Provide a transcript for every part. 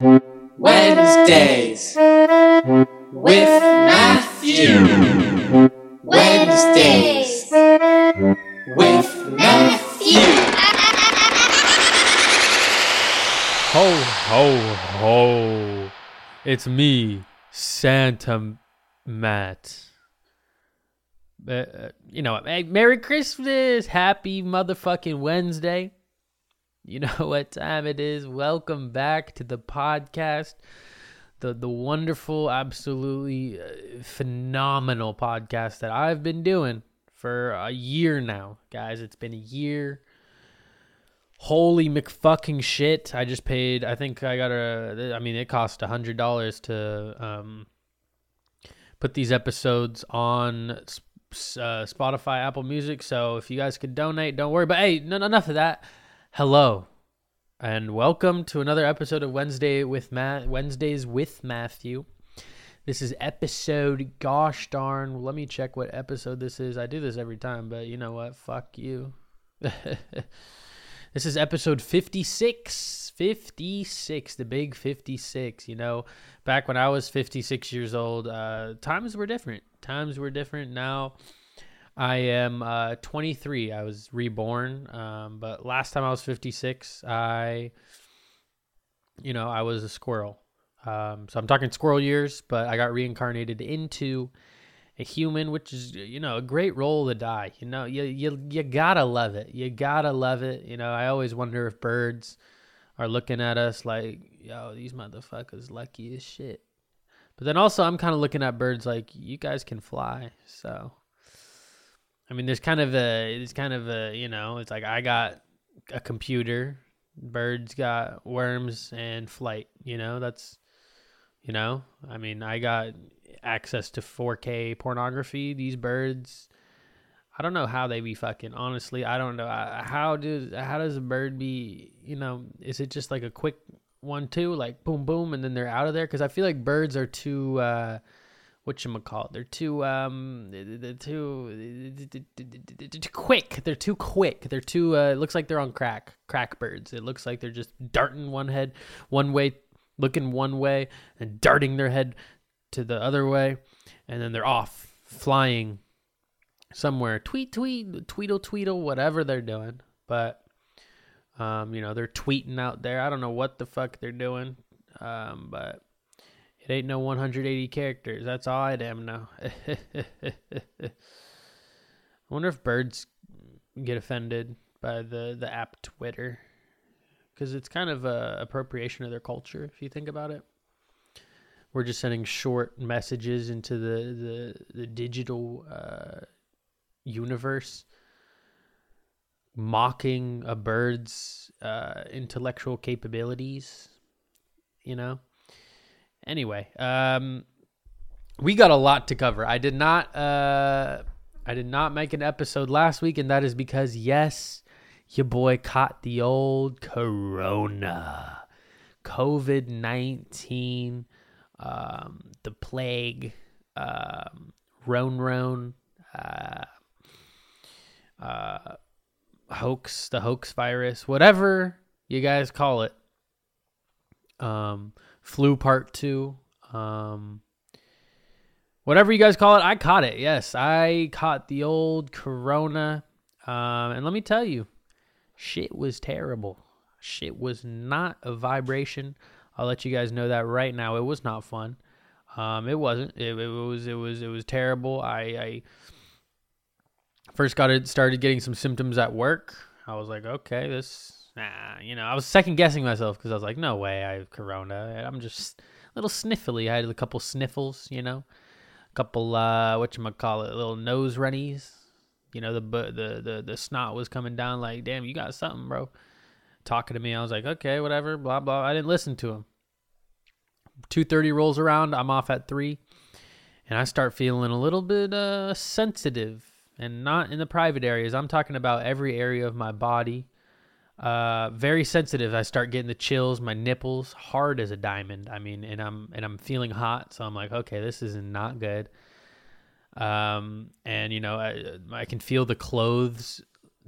Wednesdays with Matthew. Wednesdays with Matthew. Ho, ho, ho. It's me, Santa Matt. Uh, uh, you know, hey, Merry Christmas. Happy motherfucking Wednesday. You know what time it is. Welcome back to the podcast. The, the wonderful, absolutely uh, phenomenal podcast that I've been doing for a year now. Guys, it's been a year holy mcfucking shit i just paid i think i got a i mean it cost a hundred dollars to um put these episodes on uh, spotify apple music so if you guys could donate don't worry but hey no, enough of that hello and welcome to another episode of wednesday with matt wednesdays with matthew this is episode gosh darn let me check what episode this is i do this every time but you know what fuck you This is episode 56. 56, the big 56. You know, back when I was 56 years old, uh, times were different. Times were different. Now I am uh, 23. I was reborn. Um, but last time I was 56, I, you know, I was a squirrel. Um, so I'm talking squirrel years, but I got reincarnated into a human, which is you know a great role to die. You know, you you you gotta love it. You gotta love it. You know, I always wonder if birds are looking at us like, yo, these motherfuckers lucky as shit. But then also, I'm kind of looking at birds like you guys can fly. So, I mean, there's kind of a, it's kind of a, you know, it's like I got a computer, birds got worms and flight. You know, that's, you know, I mean, I got access to 4K pornography. These birds, I don't know how they be fucking. Honestly, I don't know how does how does a bird be? You know, is it just like a quick one two, like boom boom, and then they're out of there? Because I feel like birds are too. Uh, what you call it? They're too um, they're too, too quick. They're too quick. They're too. Uh, it looks like they're on crack. Crack birds. It looks like they're just darting one head, one way, looking one way, and darting their head to the other way, and then they're off flying somewhere. Tweet, tweet, tweedle, tweedle, whatever they're doing. But um, you know, they're tweeting out there. I don't know what the fuck they're doing, um, but it ain't no 180 characters. That's all I damn know. I wonder if birds get offended by the the app Twitter because it's kind of a appropriation of their culture if you think about it we're just sending short messages into the the, the digital uh, universe mocking a bird's uh, intellectual capabilities you know anyway um, we got a lot to cover i did not uh, i did not make an episode last week and that is because yes your boy caught the old corona covid-19 um, the plague, um, Roan Roan, uh, uh, hoax, the hoax virus, whatever you guys call it. Um, flu part two. Um, whatever you guys call it, I caught it. Yes, I caught the old corona. Um, and let me tell you, shit was terrible. Shit was not a vibration I'll let you guys know that right now. It was not fun. Um, it wasn't. It, it, was. It was. It was terrible. I, I first got it. Started getting some symptoms at work. I was like, okay, this. Nah, you know, I was second guessing myself because I was like, no way, I have corona. I'm just a little sniffly. I had a couple sniffles. You know, a couple uh, what you call it, little nose runnies. You know, the the the the snot was coming down. Like, damn, you got something, bro talking to me. I was like, okay, whatever, blah blah. I didn't listen to him. Two thirty rolls around. I'm off at three, and I start feeling a little bit uh, sensitive, and not in the private areas. I'm talking about every area of my body. Uh, very sensitive. I start getting the chills. My nipples hard as a diamond. I mean, and I'm and I'm feeling hot. So I'm like, okay, this is not good. Um, and you know, I I can feel the clothes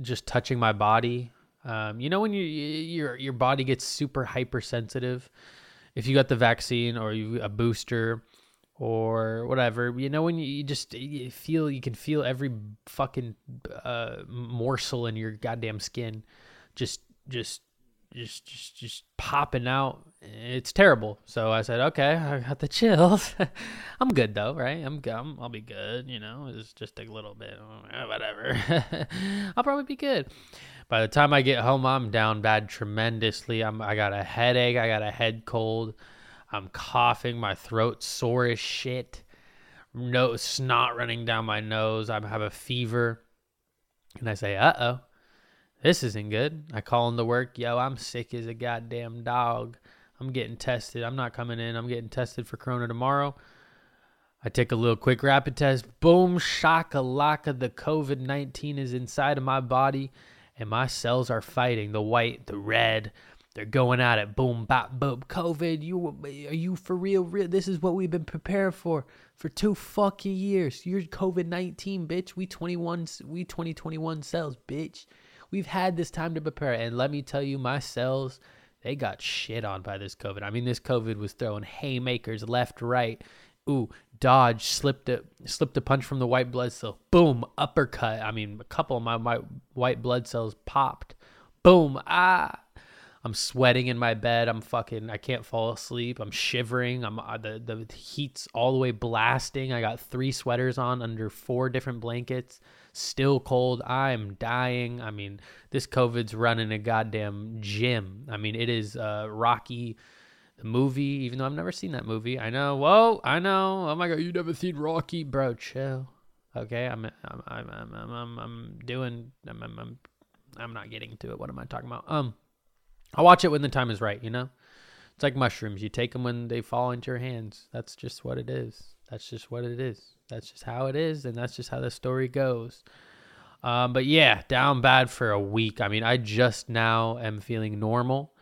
just touching my body um, you know when you, your your body gets super hypersensitive, if you got the vaccine or you a booster or whatever, you know when you, you just you feel you can feel every fucking uh, morsel in your goddamn skin, just just just just just popping out. It's terrible. So I said, okay, I got the chills. I'm good though, right? I'm, I'm I'll be good. You know, it's just a little bit, whatever. I'll probably be good. By the time I get home, I'm down bad tremendously. I'm I got a headache. I got a head cold. I'm coughing. My throat's sore as shit. No snot running down my nose. I have a fever. And I say, uh oh, this isn't good. I call in into work. Yo, I'm sick as a goddamn dog. I'm getting tested. I'm not coming in. I'm getting tested for Corona tomorrow. I take a little quick rapid test. Boom, shakalaka. The COVID 19 is inside of my body and my cells are fighting the white, the red. They're going at it. Boom, bop, boom. COVID, you are you for real? Real? This is what we've been prepared for for two fucking years. You're COVID nineteen, bitch. We twenty one, we twenty twenty one cells, bitch. We've had this time to prepare, and let me tell you, my cells, they got shit on by this COVID. I mean, this COVID was throwing haymakers left, right. Ooh, dodge, slipped a slipped a punch from the white blood cell. Boom, uppercut. I mean, a couple of my, my white blood cells popped. Boom, ah. I'm sweating in my bed. I'm fucking. I can't fall asleep. I'm shivering. I'm uh, the the heat's all the way blasting. I got three sweaters on under four different blankets. Still cold. I'm dying. I mean, this COVID's running a goddamn gym. I mean, it is uh, Rocky the movie, even though I've never seen that movie. I know. Whoa, I know. Oh my god, you never seen Rocky, bro? Chill. Okay, I'm I'm I'm I'm I'm, I'm doing. I'm, I'm I'm I'm not getting to it. What am I talking about? Um, I'll watch it when the time is right. You know, it's like mushrooms. You take them when they fall into your hands. That's just what it is. That's just what it is. That's just how it is, and that's just how the story goes. Um, but yeah, down bad for a week. I mean, I just now am feeling normal.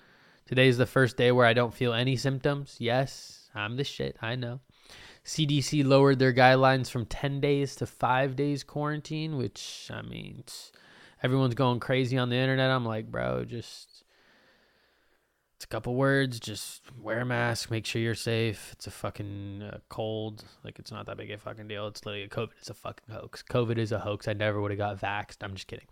Today's the first day where I don't feel any symptoms. Yes, I'm the shit. I know. CDC lowered their guidelines from 10 days to five days quarantine, which, I mean, everyone's going crazy on the internet. I'm like, bro, just a couple words. Just wear a mask. Make sure you're safe. It's a fucking uh, cold. Like it's not that big a fucking deal. It's literally a COVID. It's a fucking hoax. COVID is a hoax. I never would have got vaxxed. I'm just kidding.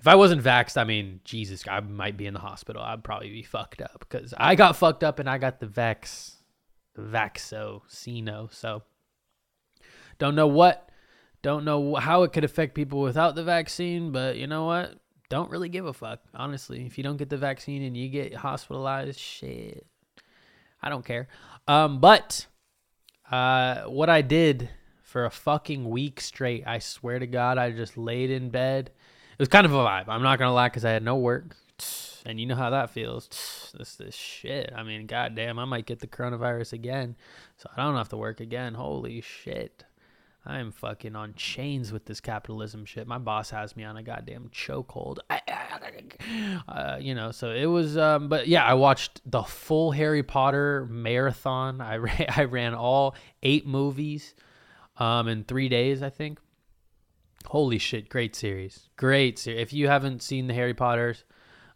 If I wasn't vaxxed, I mean, Jesus, I might be in the hospital. I'd probably be fucked up because I got fucked up and I got the vex, the vaxo, Sino. So don't know what, don't know how it could affect people without the vaccine, but you know what? Don't really give a fuck, honestly. If you don't get the vaccine and you get hospitalized, shit. I don't care. Um, but uh, what I did for a fucking week straight, I swear to God, I just laid in bed. It was kind of a vibe. I'm not gonna lie, because I had no work, and you know how that feels. This this shit. I mean, goddamn, I might get the coronavirus again, so I don't have to work again. Holy shit. I am fucking on chains with this capitalism shit. My boss has me on a goddamn chokehold. Uh, you know, so it was. Um, but yeah, I watched the full Harry Potter marathon. I ran, I ran all eight movies, um, in three days. I think. Holy shit! Great series. Great series. If you haven't seen the Harry Potter's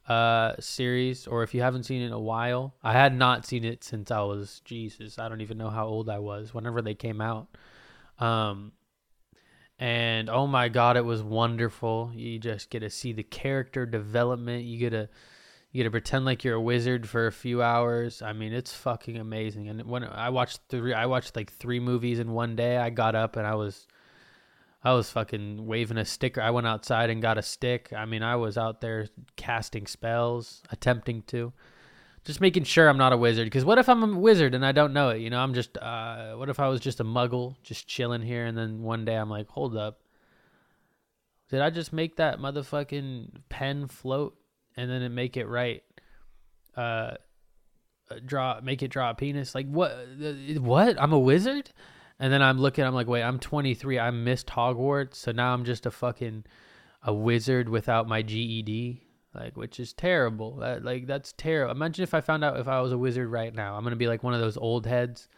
uh series or if you haven't seen it in a while i had not seen it since i was jesus i don't even know how old i was whenever they came out um, and oh my god, it was wonderful. You just get to see the character development. You get to you get to pretend like you're a wizard for a few hours. I mean, it's fucking amazing. And when I watched three, I watched like three movies in one day. I got up and I was, I was fucking waving a sticker. I went outside and got a stick. I mean, I was out there casting spells, attempting to just making sure I'm not a wizard. Because what if I'm a wizard and I don't know it? You know, I'm just. Uh, what if I was just a muggle, just chilling here, and then one day I'm like, hold up, did I just make that motherfucking pen float and then it make it right? Uh, uh draw, make it draw a penis. Like what? Uh, what? I'm a wizard. And then I'm looking. I'm like, wait, I'm 23. I missed Hogwarts, so now I'm just a fucking a wizard without my GED like which is terrible. That, like that's terrible. Imagine if I found out if I was a wizard right now. I'm gonna be like one of those old heads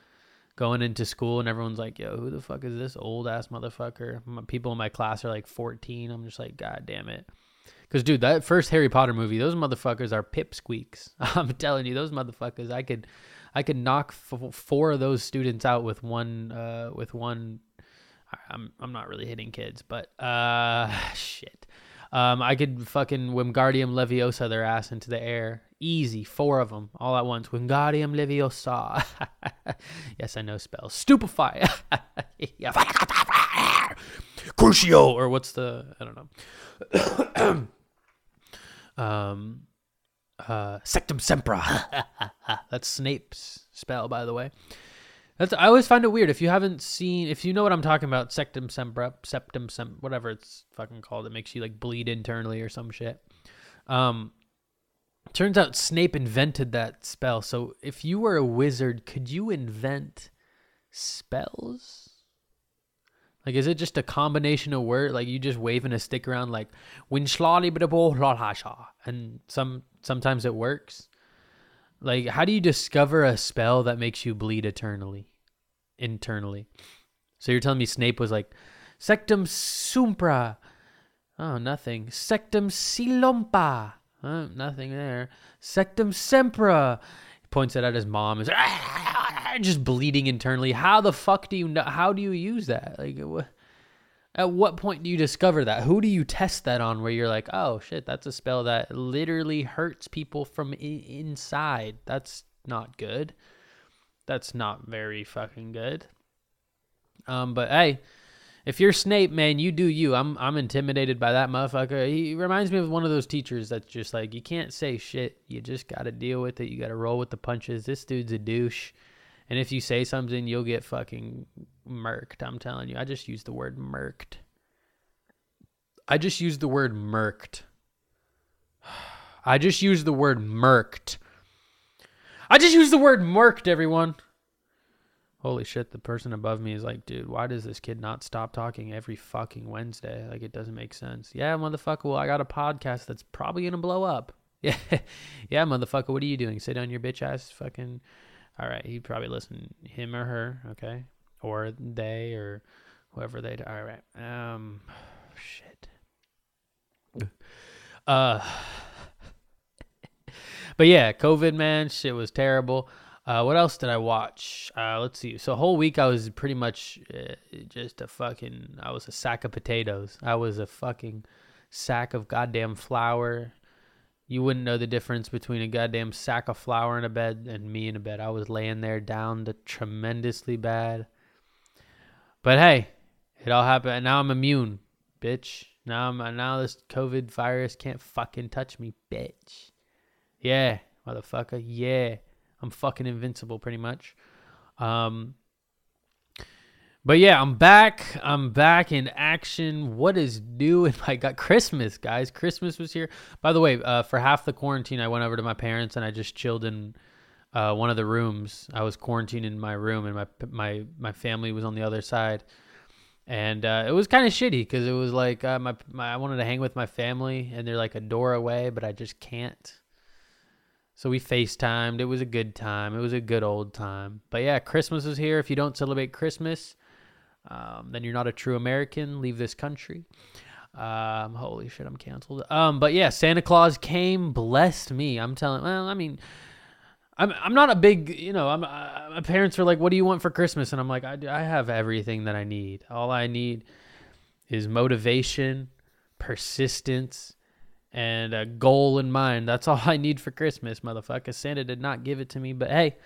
going into school and everyone's like, "Yo, who the fuck is this old ass motherfucker?" My, people in my class are like 14. I'm just like, "God damn it." Cause dude, that first Harry Potter movie, those motherfuckers are pipsqueaks. I'm telling you, those motherfuckers. I could, I could knock f- four of those students out with one uh, with one. I'm I'm not really hitting kids, but uh, shit. Um, I could fucking Wingardium Leviosa their ass into the air. Easy, four of them all at once. Wingardium Leviosa. yes, I know spells. Stupefy. Crucio, or what's the I don't know. um, uh, Sectum Sempra. That's Snape's spell, by the way. That's I always find it weird if you haven't seen if you know what I'm talking about septum Sempra Septum Sem whatever it's fucking called it makes you like bleed internally or some shit. Um turns out Snape invented that spell. So if you were a wizard, could you invent spells? Like is it just a combination of words? like you just waving a stick around like and some sometimes it works? Like how do you discover a spell that makes you bleed eternally? Internally. So you're telling me Snape was like, Sectum Sumpra. Oh, nothing. Sectum Silompa. Oh, nothing there. Sectum Sempra. He points it at his mom. Is ah, just bleeding internally. How the fuck do you know? How do you use that? Like, what? at what point do you discover that? Who do you test that on? Where you're like, oh shit, that's a spell that literally hurts people from I- inside. That's not good. That's not very fucking good. Um, but hey, if you're Snape, man, you do you. I'm I'm intimidated by that motherfucker. He reminds me of one of those teachers that's just like you can't say shit. You just gotta deal with it. You gotta roll with the punches. This dude's a douche. And if you say something, you'll get fucking murked. I'm telling you. I just used the word murked. I just used the word murked. I just used the word murked. I just used the word murked, everyone. Holy shit, the person above me is like, dude, why does this kid not stop talking every fucking Wednesday? Like, it doesn't make sense. Yeah, motherfucker, well, I got a podcast that's probably going to blow up. Yeah, yeah, motherfucker, what are you doing? Sit on your bitch ass fucking. All right, he'd probably listen, him or her, okay? Or they or whoever they. All right. Um, shit. Uh, but yeah, COVID, man, shit was terrible. Uh, what else did I watch? Uh, let's see. So whole week I was pretty much uh, just a fucking. I was a sack of potatoes. I was a fucking sack of goddamn flour. You wouldn't know the difference between a goddamn sack of flour in a bed and me in a bed. I was laying there down to tremendously bad. But hey, it all happened. And now I'm immune, bitch. Now I'm now this COVID virus can't fucking touch me, bitch. Yeah, motherfucker. Yeah. I'm fucking invincible pretty much. Um but yeah, I'm back. I'm back in action. What is new? And I got Christmas, guys. Christmas was here. By the way, uh, for half the quarantine, I went over to my parents and I just chilled in uh, one of the rooms. I was quarantined in my room, and my my my family was on the other side. And uh, it was kind of shitty because it was like uh, my, my I wanted to hang with my family, and they're like a door away, but I just can't. So we FaceTimed. It was a good time. It was a good old time. But yeah, Christmas is here. If you don't celebrate Christmas, um, then you're not a true American. Leave this country. Um, holy shit, I'm canceled. Um, but yeah, Santa Claus came, blessed me. I'm telling. Well, I mean, I'm I'm not a big, you know. I'm uh, my parents were like, "What do you want for Christmas?" And I'm like, I, I have everything that I need. All I need is motivation, persistence, and a goal in mind. That's all I need for Christmas, motherfucker. Santa did not give it to me, but hey,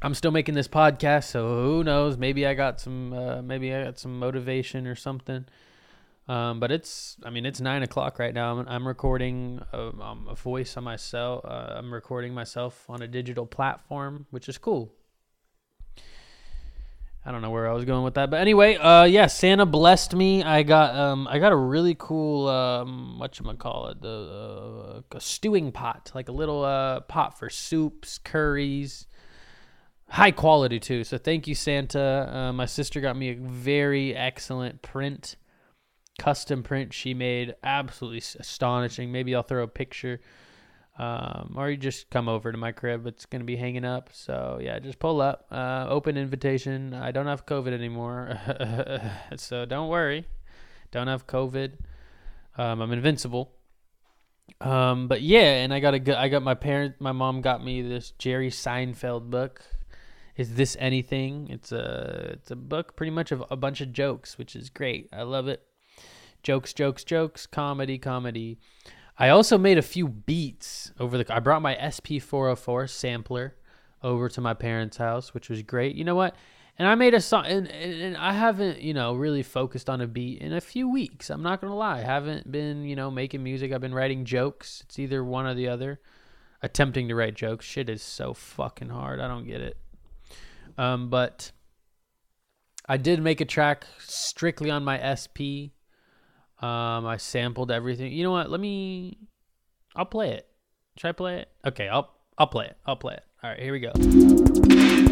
I'm still making this podcast, so who knows? Maybe I got some, uh, maybe I got some motivation or something. Um, but it's, I mean, it's nine o'clock right now. I'm, I'm recording a, um, a voice on myself. Uh, I'm recording myself on a digital platform, which is cool. I don't know where I was going with that, but anyway, uh, yeah, Santa blessed me. I got um, I got a really cool um, what you call it, the uh, a stewing pot, like a little uh pot for soups, curries, high quality too. So thank you, Santa. Uh, my sister got me a very excellent print, custom print she made, absolutely astonishing. Maybe I'll throw a picture um, or you just come over to my crib. It's gonna be hanging up. So yeah, just pull up. Uh, open invitation. I don't have COVID anymore, so don't worry. Don't have COVID. Um, I'm invincible. Um, but yeah, and I got a. I got my parent. My mom got me this Jerry Seinfeld book. Is this anything? It's a it's a book pretty much of a bunch of jokes, which is great. I love it. Jokes, jokes, jokes, comedy, comedy. I also made a few beats over the. I brought my SP404 sampler over to my parents' house, which was great. You know what? And I made a song, and, and I haven't, you know, really focused on a beat in a few weeks. I'm not gonna lie, I haven't been, you know, making music. I've been writing jokes. It's either one or the other. Attempting to write jokes. Shit is so fucking hard. I don't get it. Um, but I did make a track strictly on my SP. Um, I sampled everything. You know what? Let me. I'll play it. Should I play it? Okay, I'll I'll play it. I'll play it. All right, here we go.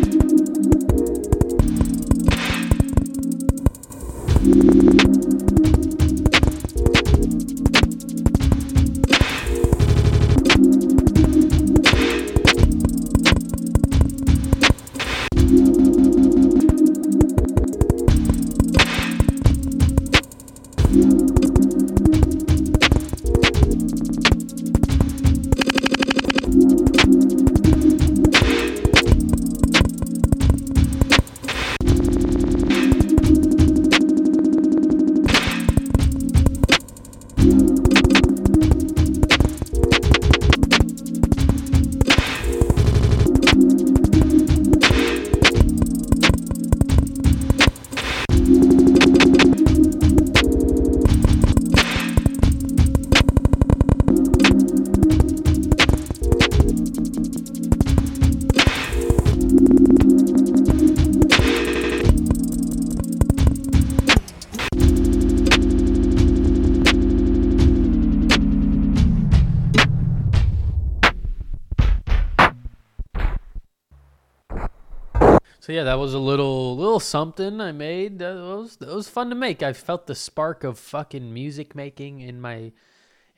Yeah, that was a little little something I made. That was that was fun to make. I felt the spark of fucking music making in my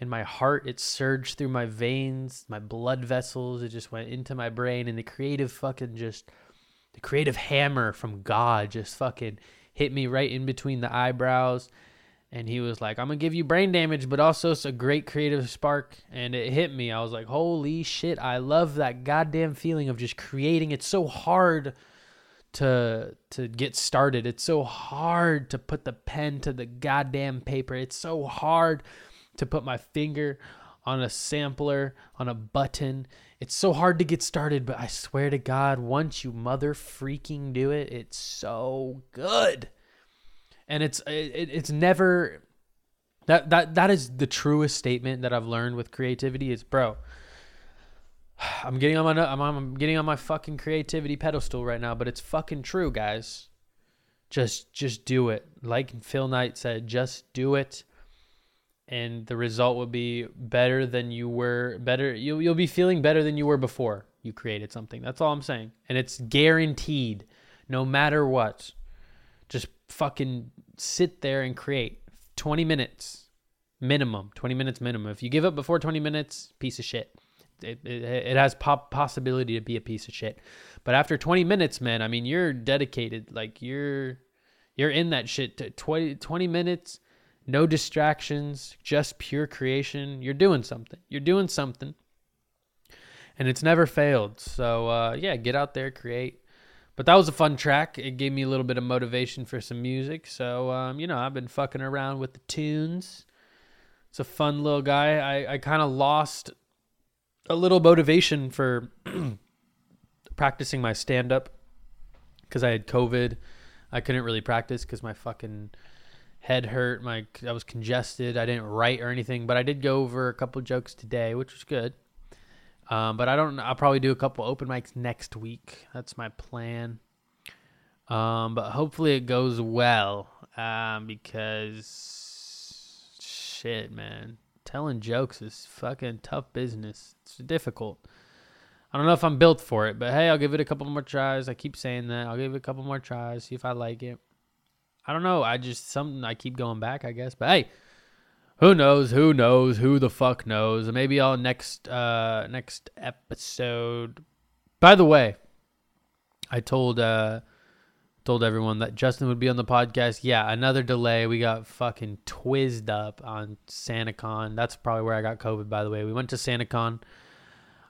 in my heart. It surged through my veins, my blood vessels. It just went into my brain, and the creative fucking just the creative hammer from God just fucking hit me right in between the eyebrows. And he was like, "I'm gonna give you brain damage, but also it's a great creative spark." And it hit me. I was like, "Holy shit! I love that goddamn feeling of just creating. It's so hard." To to get started. It's so hard to put the pen to the goddamn paper. It's so hard to put my finger on a sampler, on a button. It's so hard to get started, but I swear to God, once you mother freaking do it, it's so good. And it's it, it's never that that that is the truest statement that I've learned with creativity is, bro, I'm getting on my I'm, I'm getting on my fucking creativity pedestal right now, but it's fucking true, guys. Just just do it. Like Phil Knight said, just do it. And the result will be better than you were better you'll you'll be feeling better than you were before you created something. That's all I'm saying. And it's guaranteed no matter what. Just fucking sit there and create 20 minutes minimum. 20 minutes minimum. If you give up before 20 minutes, piece of shit it, it, it has pop possibility to be a piece of shit. But after 20 minutes, man, I mean, you're dedicated. Like you're you're in that shit. To 20, 20 minutes, no distractions, just pure creation. You're doing something. You're doing something. And it's never failed. So uh, yeah, get out there, create. But that was a fun track. It gave me a little bit of motivation for some music. So um, you know, I've been fucking around with the tunes. It's a fun little guy. I, I kind of lost a little motivation for practicing my stand up because I had COVID. I couldn't really practice because my fucking head hurt. My I was congested. I didn't write or anything, but I did go over a couple jokes today, which was good. Um, but I don't. I'll probably do a couple open mics next week. That's my plan. Um, but hopefully it goes well. Um, because shit, man, telling jokes is fucking tough business. It's difficult. I don't know if I'm built for it, but hey, I'll give it a couple more tries. I keep saying that. I'll give it a couple more tries, see if I like it. I don't know. I just something I keep going back, I guess. But hey, who knows? Who knows? Who the fuck knows? Maybe I'll next uh next episode. By the way, I told uh Told everyone that Justin would be on the podcast. Yeah, another delay. We got fucking twizzed up on SantaCon. That's probably where I got COVID, by the way. We went to SantaCon.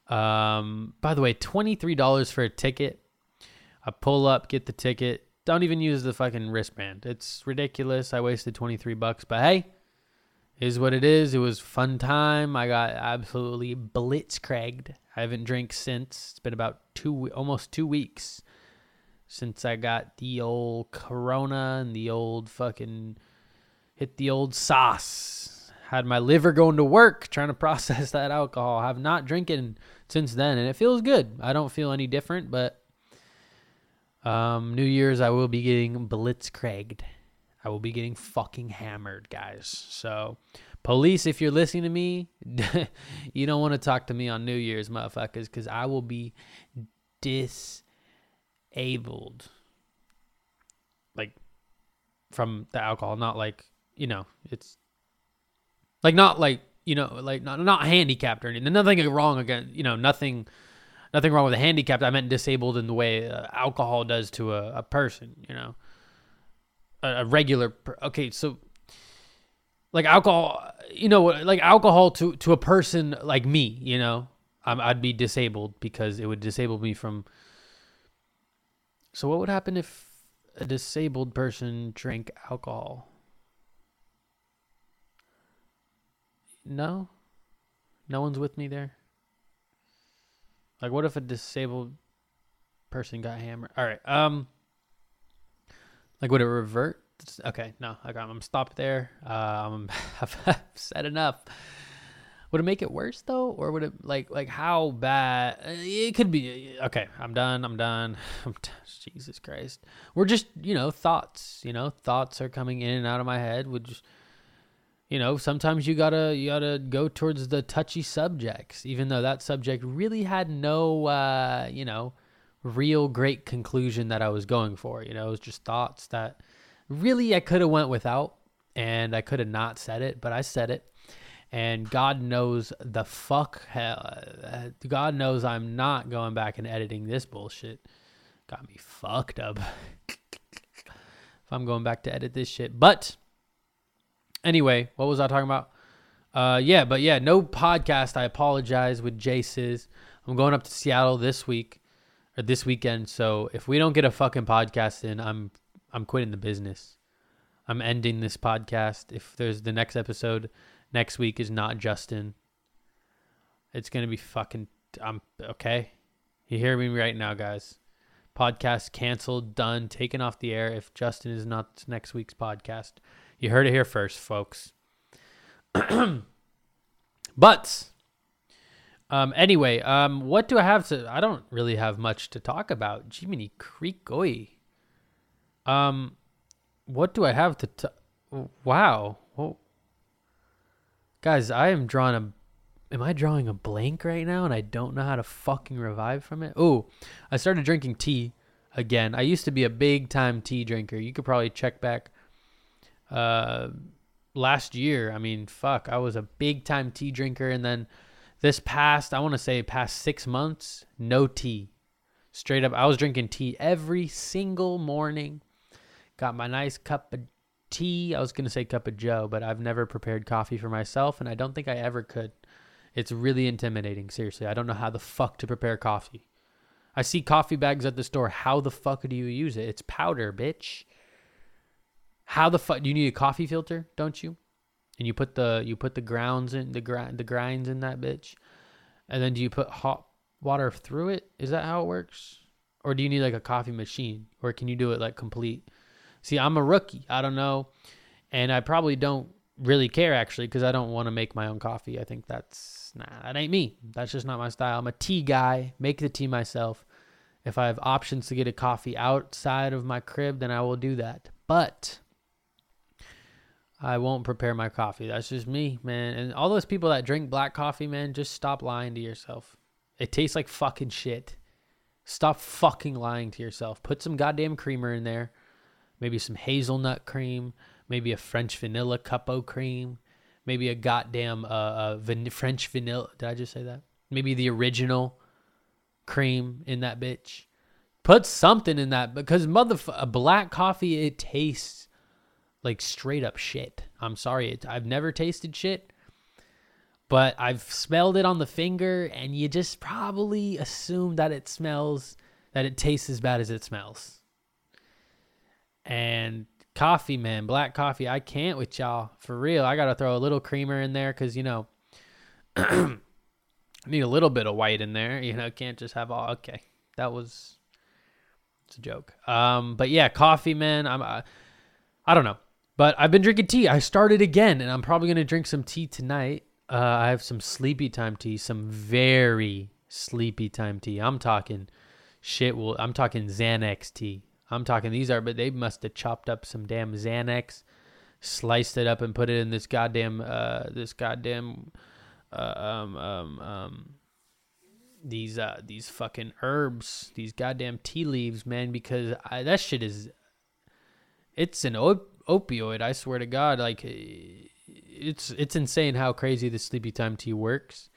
Um, by the way, $23 for a ticket. I pull up, get the ticket. Don't even use the fucking wristband. It's ridiculous. I wasted 23 bucks, but hey, is what it is. It was fun time. I got absolutely blitzkrieged. I haven't drank since. It's been about two, almost two weeks since I got the old Corona and the old fucking hit the old sauce. Had my liver going to work trying to process that alcohol. I have not drinking since then, and it feels good. I don't feel any different, but um, New Year's I will be getting blitzkrieged. I will be getting fucking hammered, guys. So, police, if you're listening to me, you don't want to talk to me on New Year's, motherfuckers, because I will be dis abled like from the alcohol not like you know it's like not like you know like not not handicapped or anything. Nothing wrong again you know nothing nothing wrong with a handicapped. I meant disabled in the way uh, alcohol does to a, a person you know. A, a regular per- okay so like alcohol you know like alcohol to to a person like me you know i i'd be disabled because it would disable me from so, what would happen if a disabled person drank alcohol? No? No one's with me there? Like, what if a disabled person got hammered? All right. Um, like, would it revert? Okay, no, I got. I'm stopped there. Um, I've said enough. Would it make it worse though, or would it like like how bad? It could be. Okay, I'm done. I'm done. I'm Jesus Christ. We're just you know thoughts. You know thoughts are coming in and out of my head. Just you know sometimes you gotta you gotta go towards the touchy subjects, even though that subject really had no uh, you know real great conclusion that I was going for. You know, it was just thoughts that really I could have went without, and I could have not said it, but I said it and God knows the fuck hell. God knows I'm not going back and editing this bullshit. Got me fucked up. if I'm going back to edit this shit. But anyway, what was I talking about? Uh, yeah, but yeah, no podcast. I apologize with Jaces. I'm going up to Seattle this week or this weekend. So if we don't get a fucking podcast in, I'm I'm quitting the business. I'm ending this podcast. If there's the next episode next week is not Justin. It's gonna be fucking. I'm okay. You hear me right now, guys. Podcast canceled, done, taken off the air. If Justin is not next week's podcast, you heard it here first, folks. but um, anyway, um, what do I have to? I don't really have much to talk about. Jiminy Creek. Um, what do I have to? T- wow. Guys, I am drawing a. Am I drawing a blank right now and I don't know how to fucking revive from it? Oh, I started drinking tea again. I used to be a big time tea drinker. You could probably check back uh, last year. I mean, fuck, I was a big time tea drinker. And then this past, I want to say, past six months, no tea. Straight up, I was drinking tea every single morning. Got my nice cup of tea. I was going to say cup of joe, but I've never prepared coffee for myself, and I don't think I ever could. It's really intimidating, seriously. I don't know how the fuck to prepare coffee. I see coffee bags at the store. How the fuck do you use it? It's powder, bitch. How the fuck do you need a coffee filter? Don't you? And you put the you put the grounds in the grind the grinds in that bitch, and then do you put hot water through it? Is that how it works? Or do you need like a coffee machine? Or can you do it like complete? See, I'm a rookie. I don't know. And I probably don't really care actually because I don't want to make my own coffee. I think that's, nah, that ain't me. That's just not my style. I'm a tea guy, make the tea myself. If I have options to get a coffee outside of my crib, then I will do that. But I won't prepare my coffee. That's just me, man. And all those people that drink black coffee, man, just stop lying to yourself. It tastes like fucking shit. Stop fucking lying to yourself. Put some goddamn creamer in there maybe some hazelnut cream, maybe a French vanilla cupo cream, maybe a goddamn uh, uh van- French vanilla. Did I just say that? Maybe the original cream in that bitch. Put something in that because mother a black coffee it tastes like straight up shit. I'm sorry, it, I've never tasted shit, but I've smelled it on the finger, and you just probably assume that it smells that it tastes as bad as it smells. And coffee, man, black coffee, I can't with y'all for real. I gotta throw a little creamer in there because you know. I need a little bit of white in there, you know. Can't just have all. Okay, that was it's a joke. Um, but yeah, coffee, man. I'm, uh, I don't know, but I've been drinking tea. I started again, and I'm probably gonna drink some tea tonight. Uh, I have some sleepy time tea, some very sleepy time tea. I'm talking shit. Well, I'm talking Xanax tea. I'm talking these are, but they must have chopped up some damn Xanax, sliced it up, and put it in this goddamn, uh, this goddamn, uh, um, um, um these uh these fucking herbs, these goddamn tea leaves, man, because I, that shit is it's an op- opioid. I swear to God, like it's it's insane how crazy the sleepy time tea works.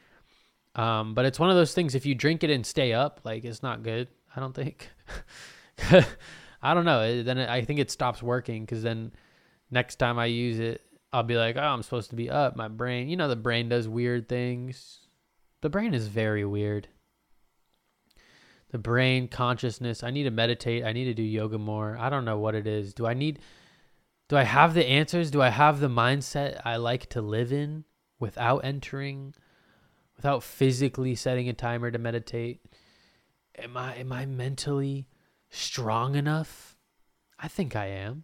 Um, but it's one of those things. If you drink it and stay up, like it's not good. I don't think. I don't know. Eh, then I think it stops working because then next time I use it, I'll be like, oh, I'm supposed to be up. My brain, you know, the brain does weird things. The brain is very weird the brain, consciousness. I need to meditate. I need to do yoga more. I don't know what it is. Do I need do I have the answers? Do I have the mindset I like to live in without entering without physically setting a timer to meditate? Am I am I mentally strong enough? I think I am.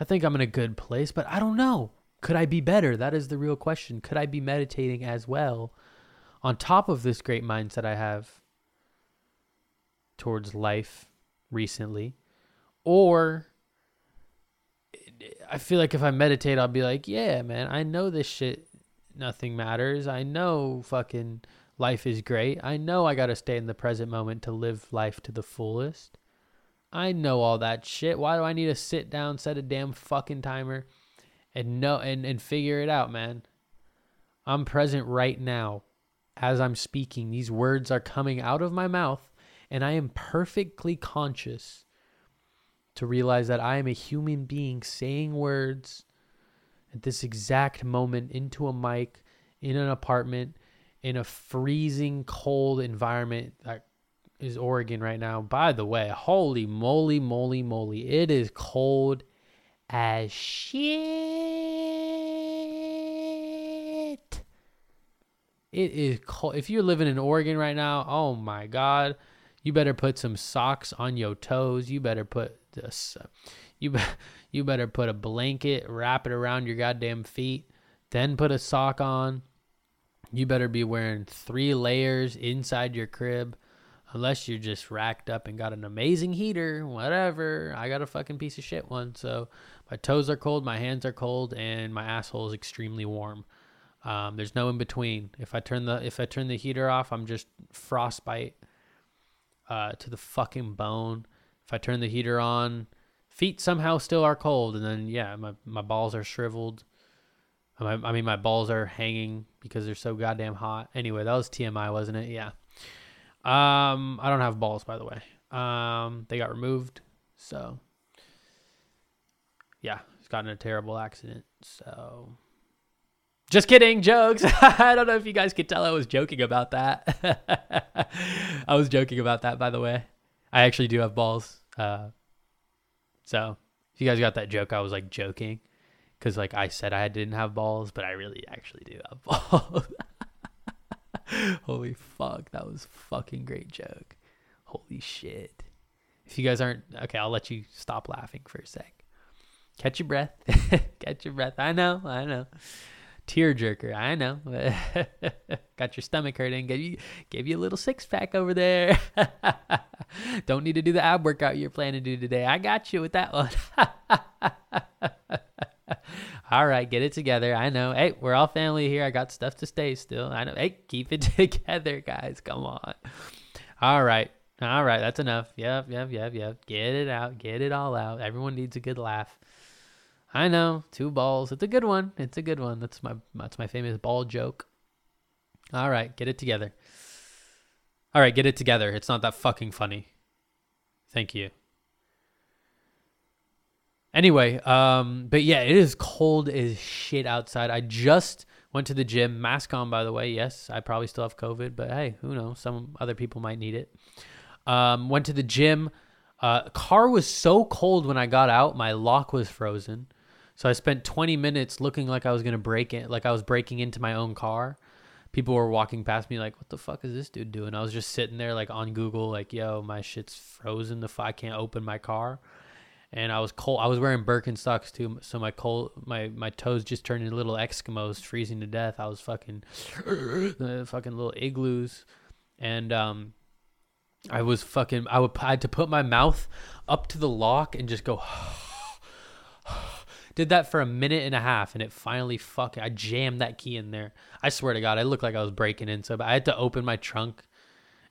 I think I'm in a good place, but I don't know. Could I be better? That is the real question. Could I be meditating as well on top of this great mindset I have? towards life recently or I feel like if I meditate I'll be like, yeah, man, I know this shit nothing matters. I know fucking life is great. I know I got to stay in the present moment to live life to the fullest. I know all that shit. Why do I need to sit down, set a damn fucking timer and know and and figure it out, man? I'm present right now as I'm speaking. These words are coming out of my mouth and I am perfectly conscious to realize that I am a human being saying words at this exact moment into a mic in an apartment in a freezing cold environment that is Oregon right now. By the way, holy moly, moly, moly. It is cold as shit. It is cold. If you're living in Oregon right now, oh my God. You better put some socks on your toes. You better put this. You you better put a blanket, wrap it around your goddamn feet, then put a sock on. You better be wearing three layers inside your crib, unless you're just racked up and got an amazing heater. Whatever. I got a fucking piece of shit one. So my toes are cold, my hands are cold, and my asshole is extremely warm. Um, there's no in between. If I turn the if I turn the heater off, I'm just frostbite uh, to the fucking bone. If I turn the heater on, feet somehow still are cold, and then yeah, my my balls are shriveled. I mean, my balls are hanging because they're so goddamn hot. Anyway, that was TMI, wasn't it? Yeah. Um, I don't have balls, by the way. Um, they got removed, so yeah, it's gotten a terrible accident. So just kidding, jokes. I don't know if you guys could tell I was joking about that. I was joking about that, by the way. I actually do have balls. Uh, so if you guys got that joke, I was like joking because like I said I didn't have balls, but I really actually do have balls. Holy fuck, that was fucking great joke. Holy shit. If you guys aren't okay, I'll let you stop laughing for a sec. Catch your breath. Catch your breath. I know, I know Tear jerker. I know. Got your stomach hurting. Gave you gave you a little six pack over there. Don't need to do the ab workout you're planning to do today. I got you with that one. all right, get it together. I know. Hey, we're all family here. I got stuff to stay still. I know. Hey, keep it together, guys. Come on. All right. All right, that's enough. Yep, yep, yep, yep. Get it out. Get it all out. Everyone needs a good laugh. I know, two balls. It's a good one. It's a good one. That's my that's my famous ball joke. All right, get it together. All right, get it together. It's not that fucking funny. Thank you. Anyway, um, but yeah, it is cold as shit outside. I just went to the gym, mask on, by the way. Yes, I probably still have COVID, but hey, who knows? Some other people might need it. Um, went to the gym. Uh, car was so cold when I got out, my lock was frozen. So I spent 20 minutes looking like I was gonna break it, like I was breaking into my own car. People were walking past me like, "What the fuck is this dude doing?" I was just sitting there like on Google, like, "Yo, my shit's frozen. The f- I can't open my car." And I was cold. I was wearing Birkenstocks too, so my cold, my my toes just turned into little Eskimos, freezing to death. I was fucking, fucking little igloos, and um, I was fucking. I would I had to put my mouth up to the lock and just go. Did that for a minute and a half, and it finally fucking. I jammed that key in there. I swear to God, I looked like I was breaking in. So, I had to open my trunk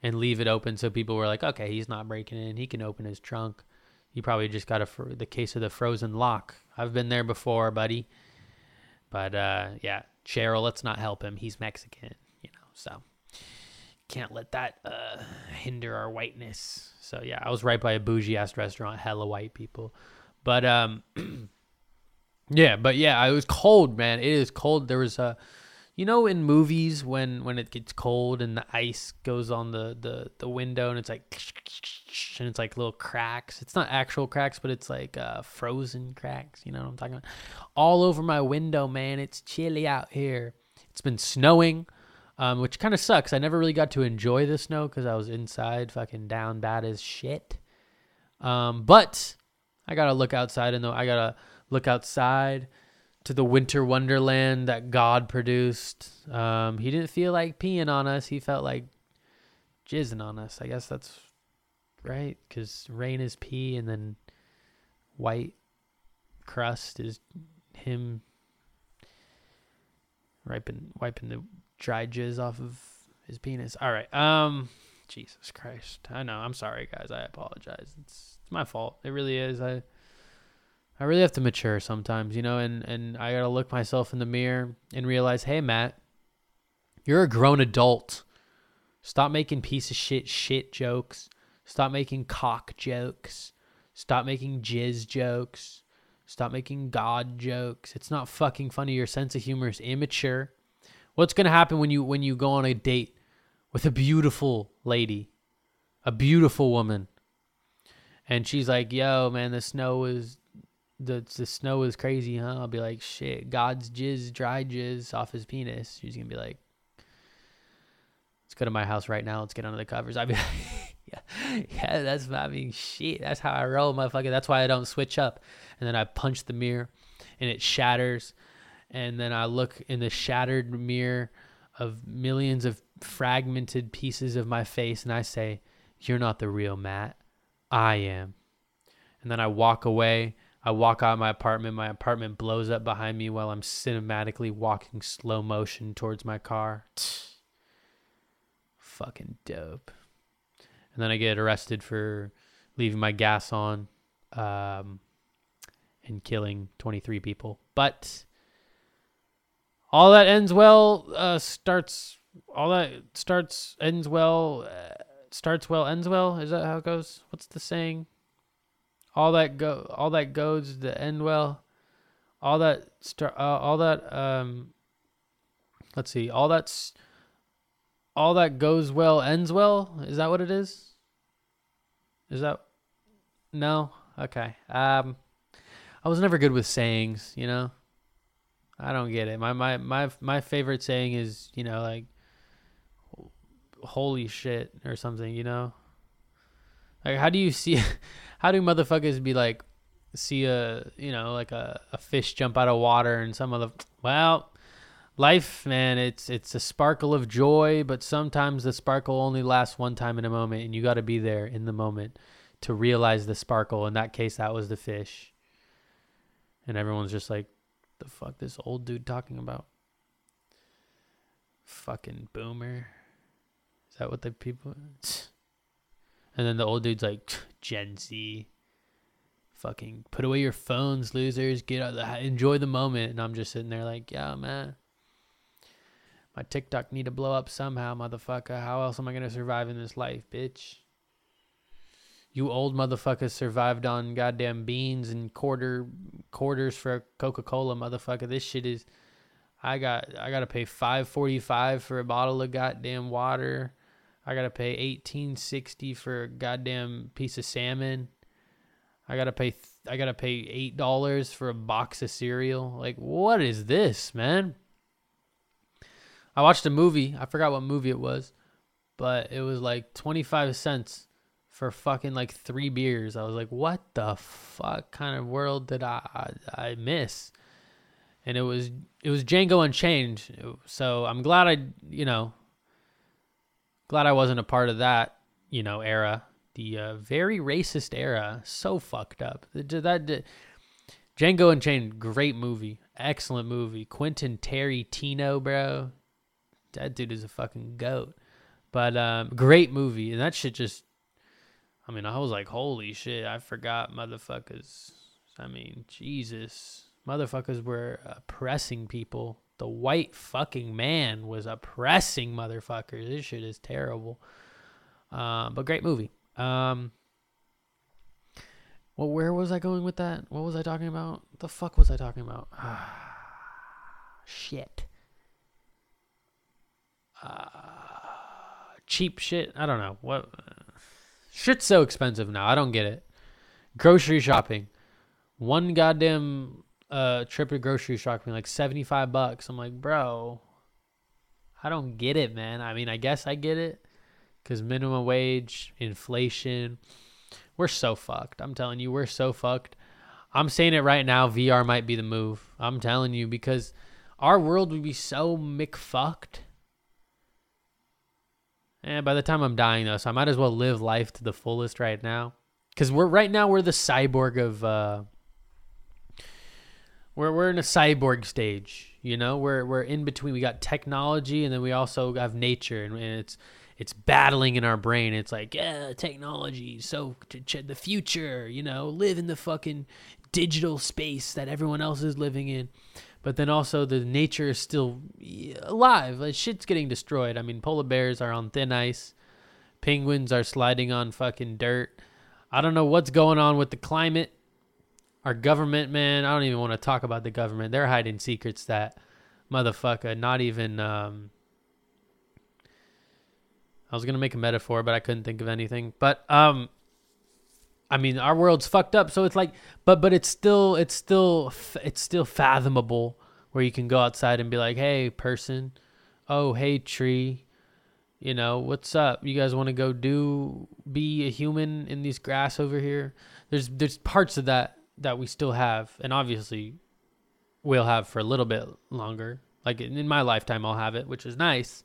and leave it open, so people were like, "Okay, he's not breaking in. He can open his trunk." You probably just got a fr- the case of the frozen lock. I've been there before, buddy. But uh, yeah, Cheryl, let's not help him. He's Mexican, you know. So can't let that uh, hinder our whiteness. So yeah, I was right by a bougie ass restaurant, hella white people. But um, yeah, but yeah, it was cold, man. It is cold. There was a you know in movies when when it gets cold and the ice goes on the the the window and it's like and it's like little cracks. It's not actual cracks but it's like uh frozen cracks. You know what i'm talking about? All over my window man. It's chilly out here. It's been snowing um, which kind of sucks. I never really got to enjoy the snow because i was inside fucking down bad as shit. Um, but i gotta look outside and though i gotta look outside to the winter wonderland that God produced. Um, he didn't feel like peeing on us. He felt like jizzing on us. I guess that's right, because rain is pee, and then white crust is him wiping wiping the dry jizz off of his penis. All right. Um, Jesus Christ. I know. I'm sorry, guys. I apologize. It's, it's my fault. It really is. I I really have to mature sometimes, you know, and, and I gotta look myself in the mirror and realize, hey, Matt, you're a grown adult. Stop making piece of shit shit jokes. Stop making cock jokes. Stop making jizz jokes. Stop making God jokes. It's not fucking funny. Your sense of humor is immature. What's gonna happen when you when you go on a date with a beautiful lady, a beautiful woman, and she's like, "Yo, man, the snow is the the snow is crazy, huh? I'll be like, shit, God's jizz, dry jizz off his penis. She's gonna be like, let's go to my house right now. Let's get under the covers. I'd be like, yeah, yeah, that's I mean, shit, that's how I roll, motherfucker. That's why I don't switch up. And then I punch the mirror, and it shatters. And then I look in the shattered mirror of millions of fragmented pieces of my face, and I say, "You're not the real Matt. I am." And then I walk away I walk out of my apartment. My apartment blows up behind me while I'm cinematically walking slow motion towards my car. Fucking dope. And then I get arrested for leaving my gas on um, and killing 23 people. But all that ends well, uh, starts, all that starts, ends well, uh, starts well, ends well. Is that how it goes? What's the saying? All that go all that goes to end well all that start uh, all that um let's see all that's all that goes well ends well? Is that what it is? Is that no? Okay. Um i was never good with sayings you know? I don't get it. My my my my favorite saying is you know like holy shit or something you know? Like how do you see how do motherfuckers be like see a you know like a, a fish jump out of water and some other well life man it's it's a sparkle of joy but sometimes the sparkle only lasts one time in a moment and you got to be there in the moment to realize the sparkle. In that case that was the fish. And everyone's just like the fuck this old dude talking about? Fucking boomer. Is that what the people and then the old dude's like, Gen Z. Fucking put away your phones, losers. Get out the enjoy the moment. And I'm just sitting there like, yeah, man. My TikTok need to blow up somehow, motherfucker. How else am I gonna survive in this life, bitch? You old motherfuckers survived on goddamn beans and quarter quarters for Coca Cola, motherfucker. This shit is. I got I gotta pay five forty five for a bottle of goddamn water. I gotta pay eighteen sixty for a goddamn piece of salmon. I gotta pay th- I gotta pay eight dollars for a box of cereal. Like what is this, man? I watched a movie. I forgot what movie it was, but it was like twenty five cents for fucking like three beers. I was like, what the fuck kind of world did I I miss? And it was it was Django Unchained. So I'm glad I you know glad I wasn't a part of that you know era. The uh, very racist era, so fucked up. That, that Django Unchained, great movie, excellent movie. Quentin Tarantino, bro, that dude is a fucking goat. But um, great movie, and that shit just. I mean, I was like, holy shit, I forgot motherfuckers. I mean, Jesus, motherfuckers were oppressing people. The white fucking man was oppressing motherfuckers. This shit is terrible. Uh, but great movie. Um, well, where was I going with that? What was I talking about? The fuck was I talking about? shit. Uh, cheap shit. I don't know what. Shit's so expensive now. I don't get it. Grocery shopping, one goddamn uh trip to grocery shopping like seventy five bucks. I'm like, bro, I don't get it, man. I mean, I guess I get it because minimum wage, inflation, we're so fucked. I'm telling you, we're so fucked. I'm saying it right now. VR might be the move. I'm telling you because our world would be so McFucked. And by the time I'm dying though, so I might as well live life to the fullest right now. Cause we're right now we're the cyborg of uh we're we're in a cyborg stage, you know? We're we're in between. We got technology and then we also have nature and, and it's it's battling in our brain. It's like, yeah, technology, so to the future, you know, live in the fucking digital space that everyone else is living in. But then also the nature is still alive. Like shit's getting destroyed. I mean, polar bears are on thin ice. Penguins are sliding on fucking dirt. I don't know what's going on with the climate. Our government, man, I don't even want to talk about the government. They're hiding secrets that motherfucker not even um I was gonna make a metaphor, but I couldn't think of anything. But um, I mean, our world's fucked up, so it's like, but but it's still it's still it's still fathomable where you can go outside and be like, hey, person, oh hey tree, you know what's up? You guys want to go do be a human in these grass over here? There's there's parts of that that we still have, and obviously we'll have for a little bit longer. Like in my lifetime, I'll have it, which is nice.